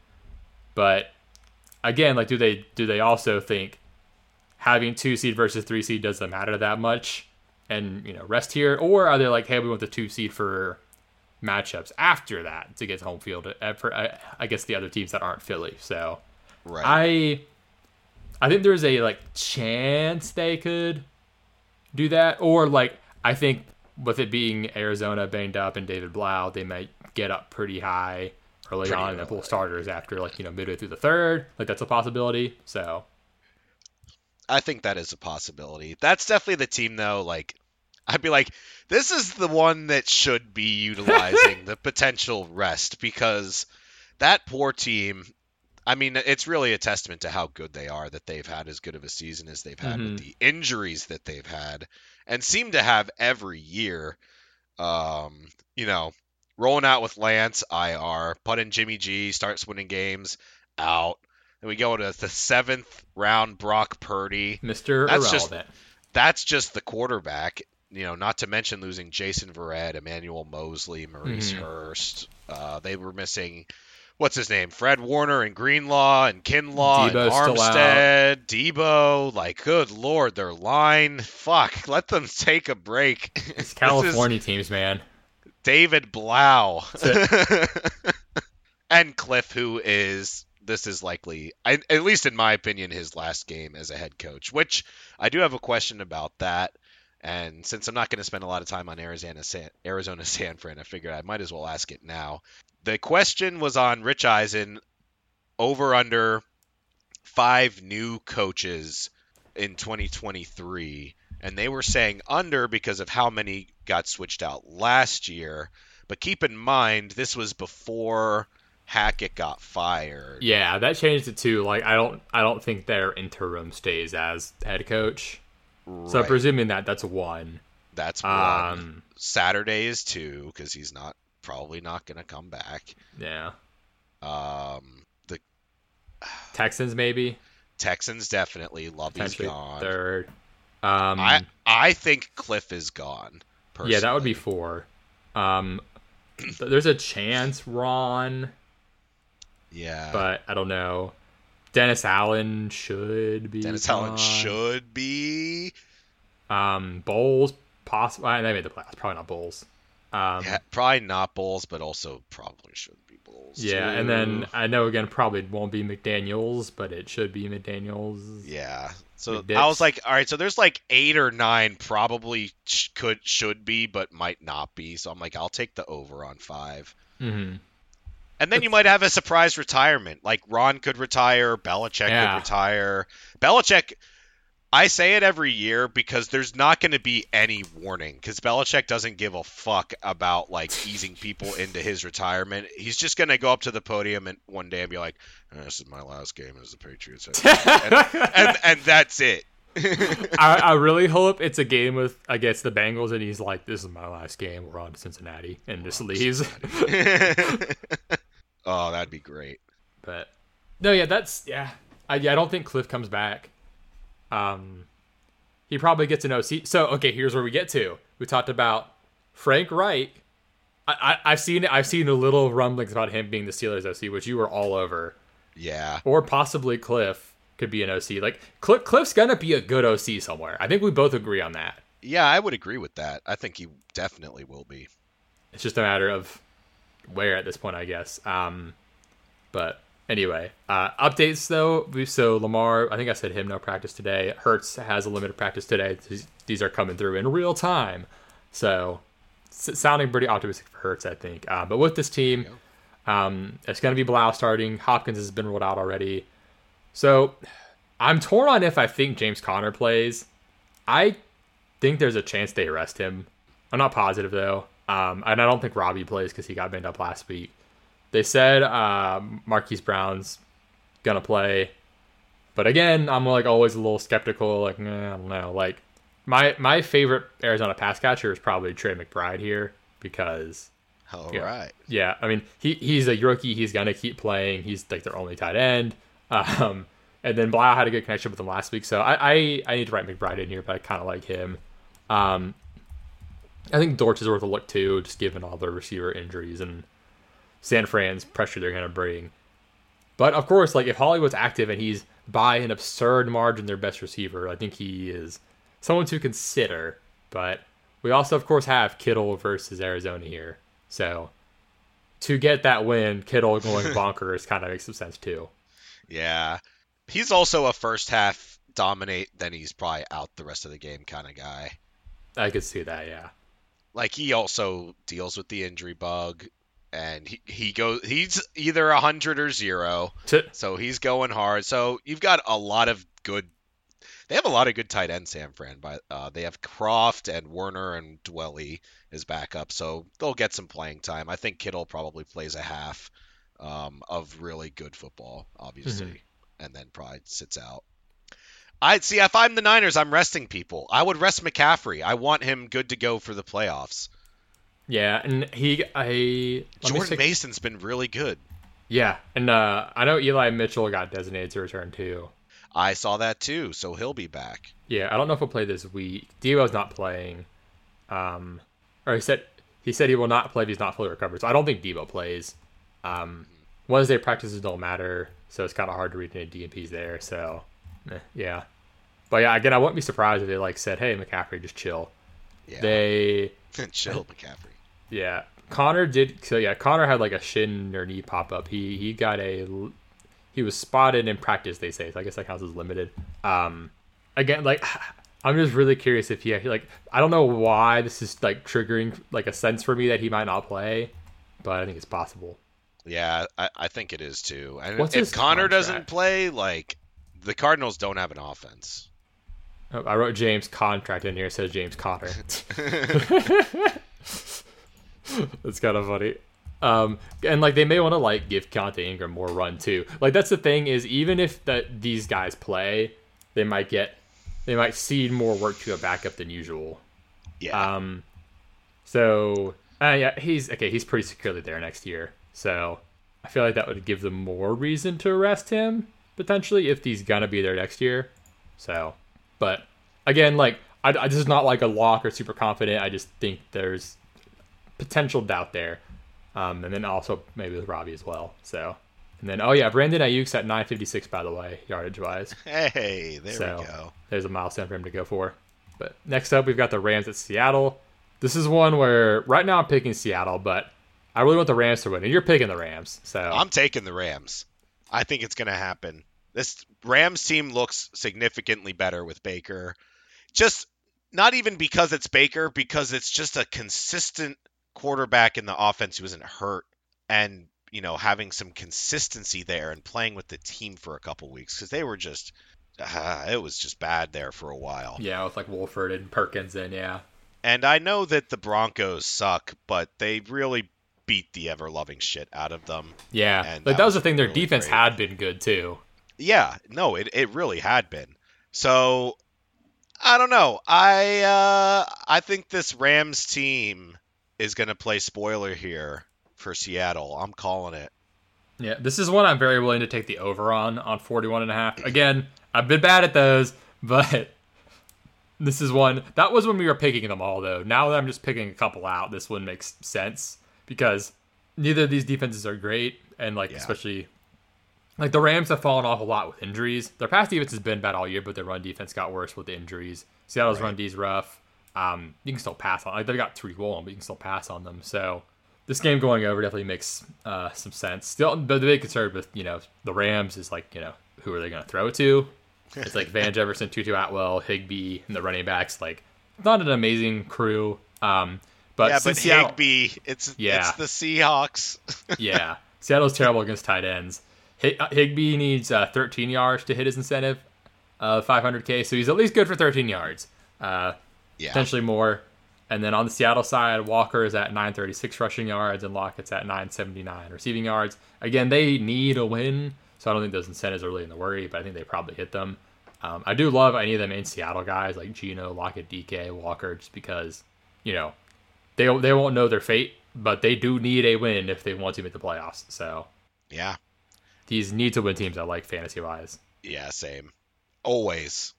But again, like, do they do they also think having two seed versus three seed doesn't matter that much, and you know rest here, or are they like, hey, we want the two seed for matchups after that to get home field uh, for uh, I guess the other teams that aren't Philly. So Right. I I think there's a like chance they could do that, or like I think with it being Arizona banged up and David Blough, they might get up pretty high early Pretty on and then pull starters after like you know midway through the third. Like that's a possibility. So I think that is a possibility. That's definitely the team though, like I'd be like, this is the one that should be utilizing the potential rest because that poor team I mean, it's really a testament to how good they are that they've had as good of a season as they've had with the injuries that they've had and seem to have every year. Um, you know, rolling out with Lance, IR, put in Jimmy G, starts winning games, out. Then we go to the seventh round, Brock Purdy. Mr. That's just- That's just the quarterback. You know, not to mention losing Jason Verrett, Emmanuel Moseley, Maurice Mhm. Hurst. Uh, they were missing, what's his name? Fred Warner and Greenlaw and Kinlaw and Debo's out. Armstead, Debo. Like, good lord, their line. Fuck, let them take a break. It's California teams, man. David Blough. And Cliff, who is this is likely, I, at least in my opinion, his last game as a head coach. Which I do have a question about that. And since I'm not going to spend a lot of time on Arizona San, Arizona San Fran, I figured I might as well ask it now. The question was on Rich Eisen over under five new coaches in 2023 and they were saying under because of how many got switched out last year but keep in mind this was before Hackett got fired. Yeah, that changed it too. Like I don't I don't think their interim stays as head coach. So Right. presuming that that's one. That's one. Um Saturday is two because he's not probably not going to come back. yeah. Um, the Texans maybe. Texans definitely. Lovie's gone. third. Um I I think Cliff is gone. Yeah, that would be four. Um th- there's a chance Ron, Yeah. but I don't know. Dennis Allen should be Dennis Allen should be. Um Bowles possibly they made the playoffs, probably not Bowles. Um Yeah, probably not Bowles, but also probably should be Bowles. Yeah, and then I know again probably won't be McDaniel's, but it should be McDaniel's. Yeah. So McDips. I was like, all right, so there's like eight or nine probably sh- could should be, but might not be. So I'm like, I'll take the over on five. hmm And then you might have a surprise retirement. Like Ron could retire, Belichick Yeah. could retire. Belichick, I say it every year because there's not going to be any warning because Belichick doesn't give a fuck about like easing people into his retirement. He's just going to go up to the podium and one day and be like, "Uh, "This is my last game as the Patriots," and, and, and that's it. I, I really hope it's a game with against the Bengals, and he's like, "This is my last game. We're on to Cincinnati," and just leaves. oh, that'd be great. but no, yeah, that's yeah. I, yeah, I don't think Cliff comes back. Um, he probably gets an OC. So okay, here's where we get to. We talked about Frank Reich. I, I I've seen I've seen a little rumblings about him being the Steelers OC, which you were all over. Yeah. or possibly Cliff could be an OC. Like Cliff, Cliff's gonna be a good OC somewhere. I think we both agree on that. Yeah, I would agree with that. I think he definitely will be. It's just a matter of where at this point, I guess. Um, but anyway, uh, updates though. So Lamar, I think I said him no practice today. Hurts has a limited practice today. These- are coming through in real time, so sounding pretty optimistic for Hurts, I think. Uh, but with this team, um, it's going to be Blough starting. Hopkins has been ruled out already. So I'm torn on if I think James Conner plays. I think there's a chance they arrest him. I'm not positive though. Um, and I don't think Robbie plays because he got banged up last week. They said uh, Marquise Brown's gonna play, but again, I'm like always a little skeptical. Like, eh, I don't know. Like my my favorite Arizona pass catcher is probably Trey McBride here because All Yeah. right. yeah, I mean he he's a rookie. He's gonna keep playing. He's like their only tight end. Um, and then Blough had a good connection with him last week, so I I, I need to write McBride in here, but I kind of like him. Um, I think Dortch is worth a look too, just given all the receiver injuries and San Fran's pressure they're gonna bring. But of course, like if Hollywood's active and he's by an absurd margin their best receiver, I think he is someone to consider. But we also, of course, have Kittle versus Arizona here. So to get that win, Kittle going bonkers kind of makes some sense too. Yeah. He's also a first half dominate, then he's probably out the rest of the game kind of guy. I could see that, yeah. Like he also deals with the injury bug and he, he goes he's either a hundred or zero. To, So he's going hard. So you've got a lot of good they have a lot of good tight ends, San Fran. But uh, they have Kroft and Woerner and Dwelley as backup, so they'll get some playing time. I think Kittle probably plays a half um, of really good football, obviously, and then probably sits out. I see. If I'm the Niners, I'm resting people. I would rest McCaffrey. I want him good to go for the playoffs. yeah, and he, I, Jordan Mason's been really good. yeah, and uh, I know Eli Mitchell got designated to return too. I saw that too, so he'll be back. Yeah, I don't know if he'll play this week. Debo's not playing. Um, or he said he said he will not play if he's not fully recovered. So I don't think Debo plays. Um, Wednesday practices don't matter, so it's kind of hard to read any DNPs there. So, yeah. But yeah, again, I wouldn't be surprised if they like said, "Hey, McCaffrey, just chill." Yeah, They, chill, McCaffrey. yeah, Conner did. So yeah, Conner had like a shin or knee pop up. He he got a he was spotted in practice. They say so. I guess that counts as limited. Um, again, like I'm just really curious if he like I don't know why this is like triggering like a sense for me that he might not play, but I think it's possible. Yeah, I, I think it is too. And What's if Conner doesn't play, like the Cardinals don't have an offense. Oh, I wrote James contract in here. It says James Conner. That's kind of funny. Um, and like they may want to like give Keaontay Ingram more run too. Like that's the thing is even if that these guys play, they might get they might cede more work to a backup than usual. Yeah. Um, so uh, yeah, he's okay. He's pretty securely there next year. So I feel like that would give them more reason to arrest him potentially if he's gonna be there next year. So, but again, like I, I just not like a lock or super confident. I just think there's potential doubt there. Um, and then also maybe with Robbie as well. So, and then oh yeah, Brandon Aiyuk's at 956 by the way, yardage wise. hey, there So we go. there's a milestone for him to go for. But next up, we've got the Rams at Seattle. This is one where right now I'm picking Seattle, but I really want the Rams to win, and you're picking the Rams. So I'm taking the Rams. I think it's going to happen. This Rams team looks significantly better with Baker. Just not even because it's Baker, because it's just a consistent quarterback in the offense who isn't hurt and, you know, having some consistency there and playing with the team for a couple weeks because they were just, uh, it was just bad there for a while. yeah, with like Wolford and Perkins, and yeah, And I know that the Broncos suck, but they really beat the ever loving shit out of them. yeah. And but that that was was the thing. Their really defense great. had been good too. Yeah, no, it, it really had been. So I don't know. I uh I think this Rams team is gonna play spoiler here for Seattle. I'm calling it. Yeah, this is one I'm very willing to take the over on on 41 and a half. Again, I've been bad at those, but this is one that was when we were picking them all though. Now that I'm just picking a couple out, this one makes sense because neither of these defenses are great and like Yeah. especially like the Rams have fallen off a lot with injuries. Their pass defense has been bad all year, but their run defense got worse with the injuries. Seattle's run D's rough. Um, you can still pass on. Like they've got three Woolen, but you can still pass on them. So this game going over definitely makes uh, some sense. Still, but the big concern with you know the Rams is like you know who are they going to throw it to? It's like Van Jefferson, Tutu Atwell, Higbee, and the running backs. Like not an amazing crew. Um, but yeah, but Seattle, Higbee, it's Yeah. it's the Seahawks. yeah, Seattle's terrible against tight ends. Uh, Higbee needs uh, 13 yards to hit his incentive of 500k, so he's at least good for 13 yards. Uh, yeah. potentially more. And then on the Seattle side, Walker is at 936 rushing yards and Lockett's at 979 receiving yards. Again, they need a win, so I don't think those incentives are really in the worry, but I think they probably hit them. Um, I do love any of them in Seattle guys like Geno, Lockett, DK, Walker, just because you know they they won't know their fate, but they do need a win if they want to make the playoffs. So Yeah. These need to win teams I like fantasy wise. Yeah, same. Always.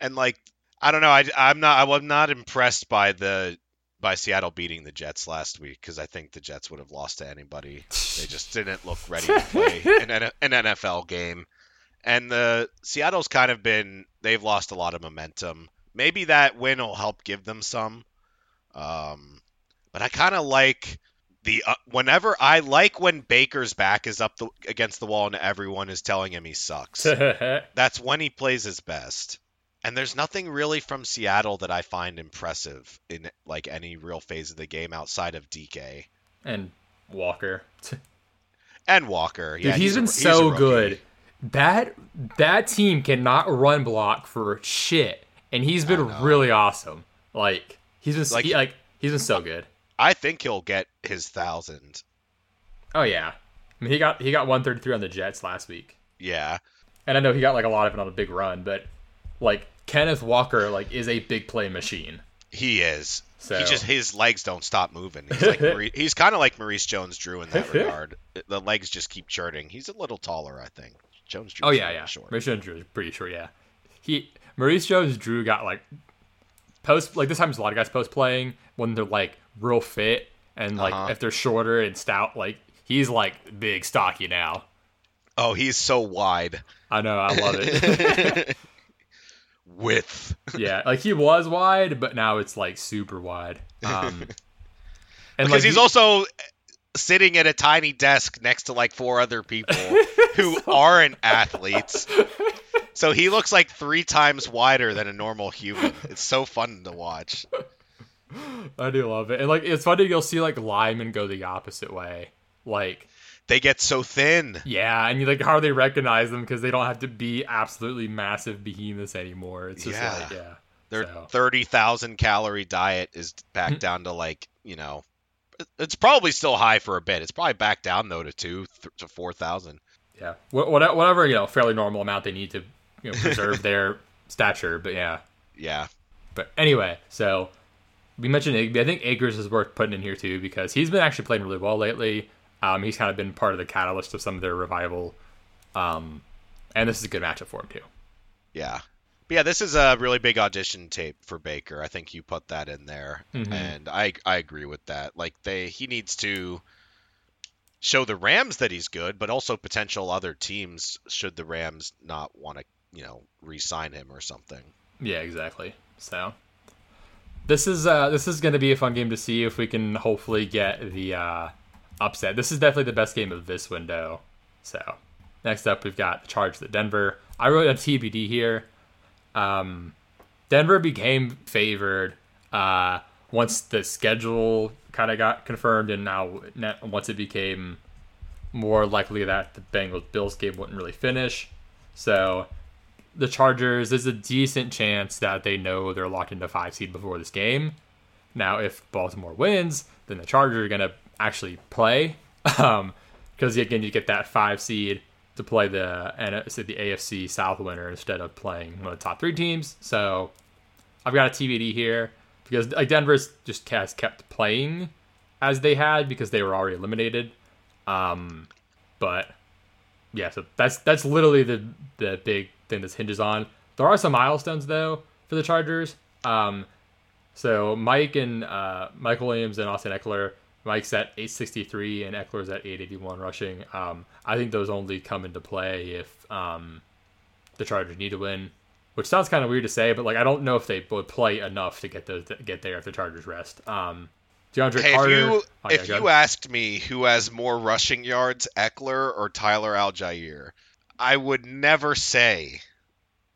And like I don't know, I I'm not I was not impressed by the by Seattle beating the Jets last week because I think the Jets would have lost to anybody. They just didn't look ready to play an, an NFL game. And the Seattle's kind of been they've lost a lot of momentum. Maybe that win will help give them some. Um, but I kind of like the uh, whenever I like when Baker's back is up the, against the wall and everyone is telling him he sucks. That's when he plays his best. And there's nothing really from Seattle that I find impressive in like any real phase of the game outside of DK and Walker. and Walker. Dude, yeah, he's a- been a so good. That that team cannot run block for shit, and he's been really awesome. Like he's been like, he, like he's been so good. I think he'll get his thousand. Oh yeah, I mean he got he got 133 on the Jets last week, Yeah, and I know he got like a lot of it on a big run, but like Kenneth Walker like is a big play machine. he is. So He just his legs don't stop moving. He's like Maurice, he's kind of like Maurice Jones-Drew in that regard. The legs just keep churning. He's a little taller, I think. Jones-Drew. oh yeah yeah short. Maurice Jones Drew is pretty sure yeah. He Maurice Jones Drew got like post like this time's a lot of guys post playing when they're like real fit and like Uh-huh. if they're shorter and stout like he's like big stocky now. Oh, he's so wide. I know I love it. Width. yeah, like he was wide, but now it's like super wide. Um, and Because like he's he- also sitting at a tiny desk next to like four other people who aren't athletes. So he looks like three times wider than a normal human. It's so fun to watch. I do love it, and like it's funny you'll see like linemen go the opposite way. Like They get so thin. yeah, and you like hardly recognize them because they don't have to be absolutely massive behemoths anymore. It's just Yeah. like yeah, Their So- thirty thousand calorie diet is back mm-hmm. down to like you know it's probably still high for a bit. It's probably back down though to two th- to four thousand. Yeah, what- whatever you know, fairly normal amount they need to you know preserve their stature. But yeah, Yeah, but anyway, so we mentioned Igby. I think Akers is worth putting in here too because he's been actually playing really well lately. Um, he's kind of been part of the catalyst of some of their revival. Um, and this is a good matchup for him too. yeah, but yeah. This is a really big audition tape for Baker. I think you put that in there, Mhm. and I I agree with that. Like they he needs to show the Rams that he's good, but also potential other teams should the Rams not want to you know re-sign him or something. Yeah, exactly. So this is uh this is going to be a fun game to see if we can hopefully get the uh upset. This is definitely the best game of this window. So next up we've got the Charge at Denver. I wrote a TBD here. Um Denver became favored uh once the schedule kind of got confirmed and now- once it became more likely that the Bengals Bills game wouldn't really finish. So the Chargers, there's a decent chance that they know they're locked into five seed before this game. Now, if Baltimore wins, then the Chargers are going to actually play. Um, because again, you get that five seed to play the the AFC South winner instead of playing one of the top three teams. So I've got a TBD here because like Denver's just has kept playing as they had because they were already eliminated. Um, but yeah, so that's that's literally the the big thing this hinges on. There are some milestones though for the Chargers. Um, so Mike and uh, Michael Williams and Austin Ekeler. Mike's at 863 and Ekeler's at 881 rushing. Um, I think those only come into play if um, the Chargers need to win, which sounds kind of weird to say, but like I don't know if they would play enough to get those get there if the Chargers rest. Um, DeAndre Hey, Carter. if you oh, if go you ahead. asked me who has more rushing yards, Ekeler or Tyler Allgeier, I would never say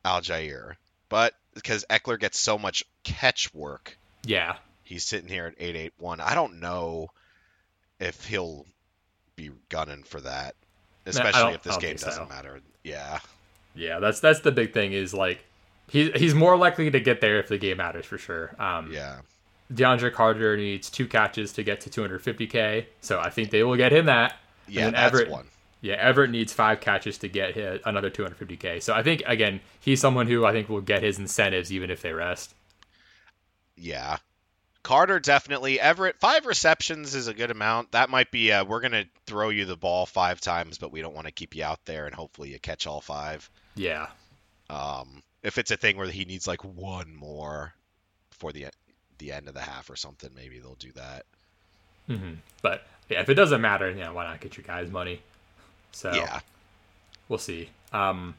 Allgeier, but because Ekeler gets so much catch work, yeah, he's sitting here at eight eight one. I don't know if he'll be gunning for that, especially if this game so. doesn't matter. Yeah, Yeah, that's that's the big thing is like he's he's more likely to get there if the game matters for sure. Um, yeah, DeAndre Carter needs two catches to get to 250k, so I think they will get him that. Yeah. That's Everett, one. Yeah, Everett needs five catches to get his, another 250k. So I think again he's someone who I think will get his incentives even if they rest. Yeah. Carter definitely. Everett, five receptions is a good amount. That might be, uh, we're going to throw you the ball five times, but we don't want to keep you out there, and hopefully you catch all five. Yeah, Um, if it's a thing where he needs like one more before the, the end of the half or something, maybe they'll do that. hmm but yeah, if it doesn't matter, yeah, why not get your guys money? So Yeah. we'll see. Um,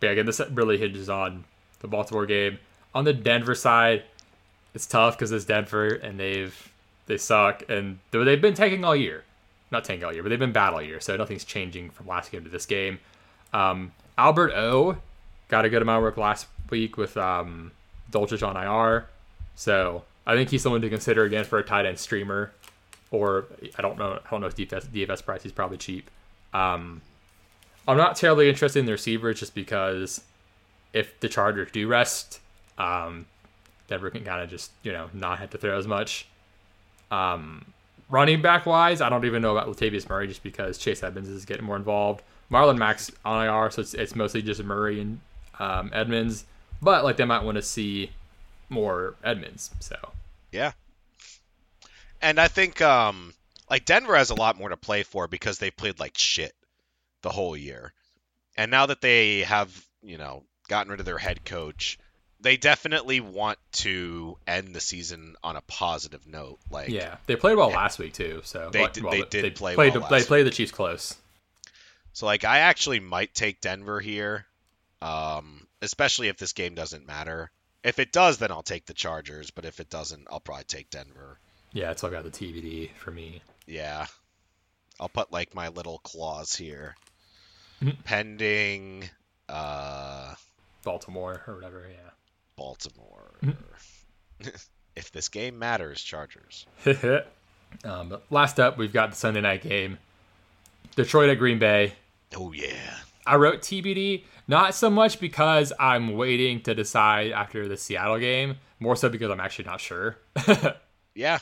but again, this really hinges on the Baltimore game. On the Denver side, it's tough because it's Denver and they've they suck and they- they've been tanking all year, not tanking all year, but they've been bad all year. So nothing's changing from last game to this game. Um, Albert O got a good amount of work last week with um, Dulcich on IR, so I think he's someone to consider again for a tight end streamer. Or I don't know. I don't know if DFS, DFS price is probably cheap. Um, I'm not terribly interested in the receivers just because if the Chargers do rest, um, Denver can kind of just you know not have to throw as much. Um, running back wise, I don't even know about Latavius Murray just because Chase Edmonds is getting more involved. Marlon Mack's on IR, so it's, it's mostly just Murray and um, Edmonds. But like they might want to see more Edmonds. So Yeah. And I think um like Denver has a lot more to play for because they played like shit the whole year. And now that they have, you know, gotten rid of their head coach, they definitely want to end the season on a positive note. Like yeah, they played well last week too. So They did- well, they did play played, well They played the Chiefs close. so like I actually might take Denver here. Um especially if this game doesn't matter. If it does then I'll take the Chargers, but if it doesn't, I'll probably take Denver. Yeah, it's all got the TBD for me. Yeah. I'll put like my little clause here. Mhm. Pending uh Baltimore or whatever. Yeah. Baltimore. Mm-hmm. if this game matters, Chargers. um, but last up, we've got the Sunday night game, Detroit at Green Bay. Oh yeah. I wrote TBD not so much because I'm waiting to decide after the Seattle game, more so because I'm actually not sure. Yeah.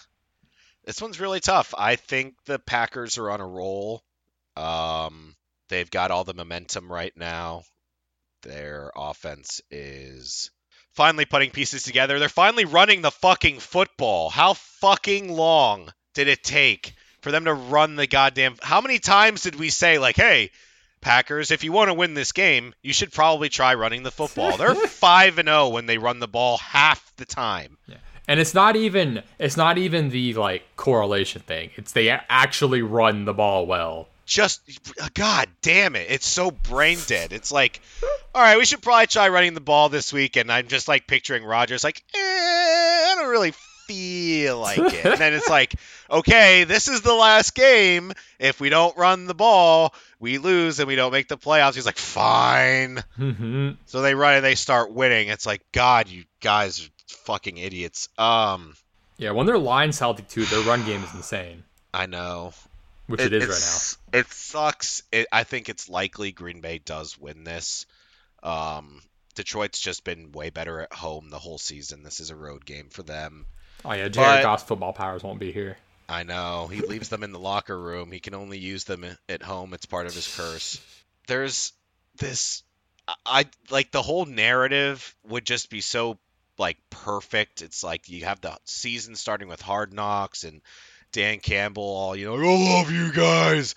This one's really tough. I think the Packers are on a roll. Um, they've got all the momentum right now. Their offense is finally putting pieces together. They're finally running the fucking football. How fucking long did it take for them to run the goddamn? How many times did we say like, "Hey, Packers, if you want to win this game, you should probably try running the football." They're 5 and 0 when they run the ball half the time. Yeah. And it's not even it's not even the like correlation thing. It's they actually run the ball well. Just god damn it. It's so brain dead. It's like all right, we should probably try running the ball this week and I'm just like picturing Rodgers like, eh, I don't really feel like it. and then it's like, okay, this is the last game. If we don't run the ball, we lose and we don't make the playoffs. He's like, fine. Mm-hmm. So they run and they start winning. It's like, God, you guys are fucking idiots. Um, Yeah, when their line's healthy too, their run game is insane, I know. which it is right now. It sucks. It, I think it's likely Green Bay does win this. Um, Detroit's just been way better at home the whole season. This is a road game for them. Oh yeah, Jared Goff's football powers won't be here. I know. He leaves them in the locker room. He can only use them at home. It's part of his curse. There's this I like the whole narrative would just be so like perfect. It's like you have the season starting with Hard Knocks and Dan Campbell all, you know, I love you guys.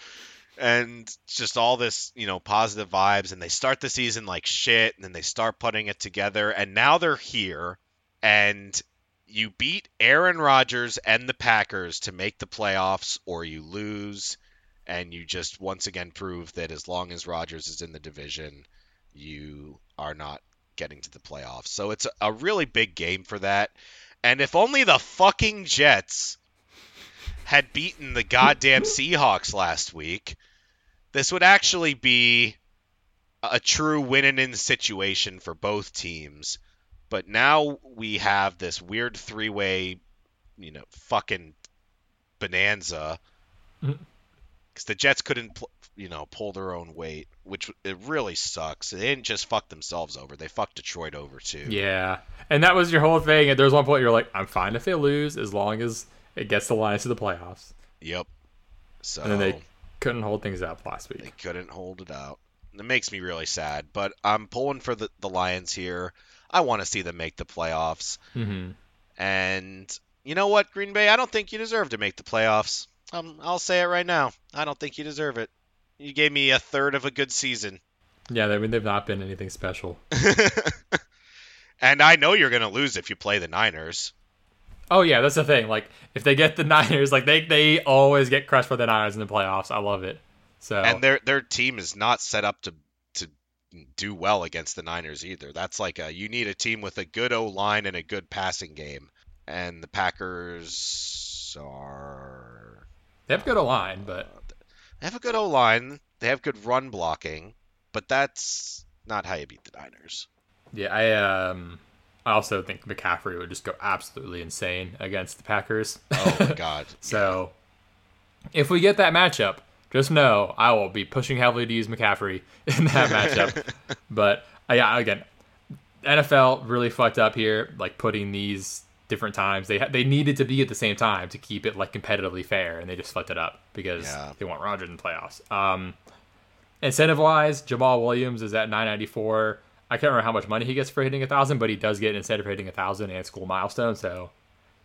And just all this, you know, positive vibes and they start the season like shit and then they start putting it together and now they're here and you beat Aaron Rodgers and the Packers to make the playoffs, or you lose, and you just once again prove that as long as Rodgers is in the division, you are not getting to the playoffs. So it's a, really big game for that. And if only the fucking Jets had beaten the goddamn Seahawks last week, this would actually be a true win and in situation for both teams but now we have this weird three-way, you know, fucking bonanza Mhm. because the Jets couldn't, pl- you know, pull their own weight, which it really sucks. They didn't just fuck themselves over; they fucked Detroit over too. Yeah, and that was your whole thing. And there was one point you're like, I'm fine if they lose as long as it gets the Lions to the playoffs. Yep. So And then they couldn't hold things up last week. they couldn't hold it out. It makes me really sad, but I'm pulling for the, the Lions here. I want to see them make the playoffs. hmm And you know what, Green Bay? I don't think you deserve to make the playoffs. Um, I'll say it right now. I don't think you deserve it. You gave me a third of a good season. Yeah, I mean they've not been anything special. and I know you're going to lose if you play the Niners. Oh yeah, that's the thing. Like if they get the Niners, like they they always get crushed by the Niners in the playoffs. I love it. So And their their team is not set up to to do well against the Niners either. That's like a you need a team with a good O line and a good passing game. And the Packers are they have a good line, but they have a good O line. They have good run blocking, but that's not how you beat the Niners. yeah, I um I also think McCaffrey would just go absolutely insane against the Packers. Oh my god. So, if we get that matchup, just know I will be pushing heavily to use McCaffrey in that matchup. but uh, yeah, again, NFL really fucked up here, like putting these different times. They ha- they needed to be at the same time to keep it like competitively fair, and they just fucked it up because Yeah. they want Rodgers in the playoffs. Um, incentive wise, Jamaal Williams is at 994. I can't remember how much money he gets for hitting a thousand, but he does get an incentive for hitting a thousand and school milestone, so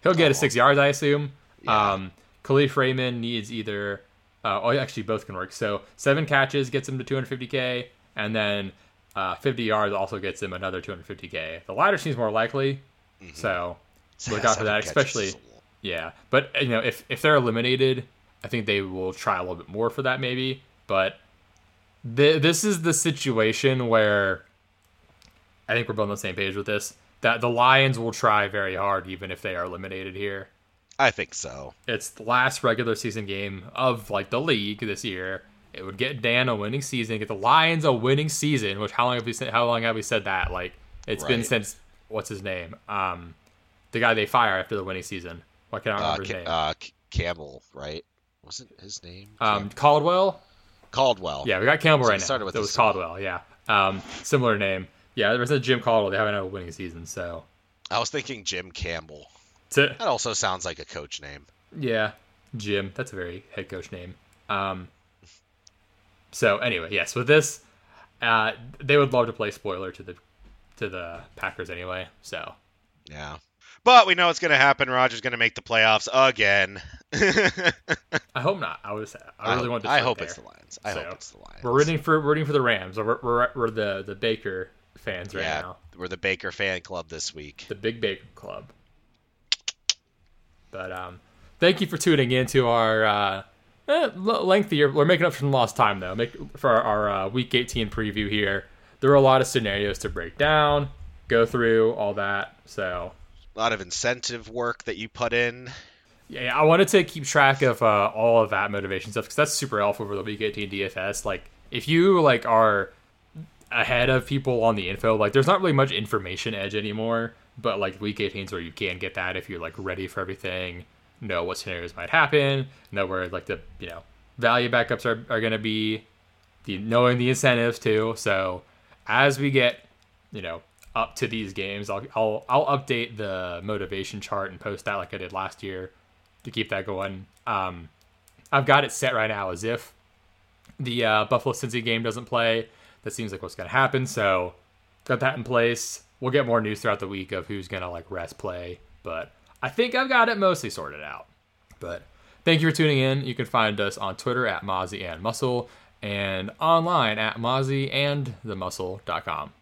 he'll get his six yards, I assume. Yeah. Um, Kalif Raymond needs either, uh, oh, actually, both can work. So seven catches gets him to 250k, and then uh, 50 yards also gets him another 250k. The latter seems more likely, so look out for that, especially yeah. But you know, if if they're eliminated, I think they will try a little bit more for that maybe. But th- this is the situation where I think we're both on the same page with this. That the Lions will try very hard even if they are eliminated here. I think so. It's the last regular season game of like the league this year. It would get Dan a winning season, get the Lions a winning season. Which how long have we said? How long have we said that? Like it's been since what's his name? Um, the guy they fire after the winning season. Why can't I Uh, remember his name? uh, Campbell, right? Wasn't his name? Um, Caldwell. Caldwell. Yeah, we got Campbell So right it now. started with it was. Caldwell. Yeah, um, similar name. Yeah, there was a Jim Caldwell. They haven't had a winning season, so I was thinking Jim Campbell. to, That also sounds like a coach name. Yeah, Jim. That's a very head coach name. Um. So anyway, yes, with this, uh, they would love to play spoiler to the to the Packers anyway. So Yeah. But we know it's going to happen. Rodgers going to make the playoffs again. I hope not. I was. I really want. To. I hope there. it's the Lions. I So, hope it's the Lions. We're rooting for rooting for the Rams. We're we're, we're the the Baker fans right yeah, now. we're the Baker fan club this week. The Big Baker Club. But um, thank you for tuning in to our uh, eh, lengthier. We're making up for some lost time though. Make for our, our uh, Week 18 preview here. There are a lot of scenarios to break down, go through all that. So A lot of incentive work that you put in. Yeah, I wanted to keep track of uh, all of that motivation stuff because that's super helpful for the Week 18 DFS. Like, if you like are ahead of people on the info, like, there's not really much information edge anymore. But like Week 18 is where you can get that if you're like ready for everything, know what scenarios might happen, know where like the you know value backups are are going to be, the knowing the incentives too. So as we get you know up to these games, I'll I'll I'll update the motivation chart and post that like I did last year to keep that going. Um, I've got it set right now as if the uh, Buffalo Cincy game doesn't play. That seems like what's going to happen. So got that in place. We'll get more news throughout the week of who's going to like rest play, but I think I've got it mostly sorted out. But thank you for tuning in. You can find us on Twitter at Mozzie and Muscle and online at Mozzie and the Muscle.com.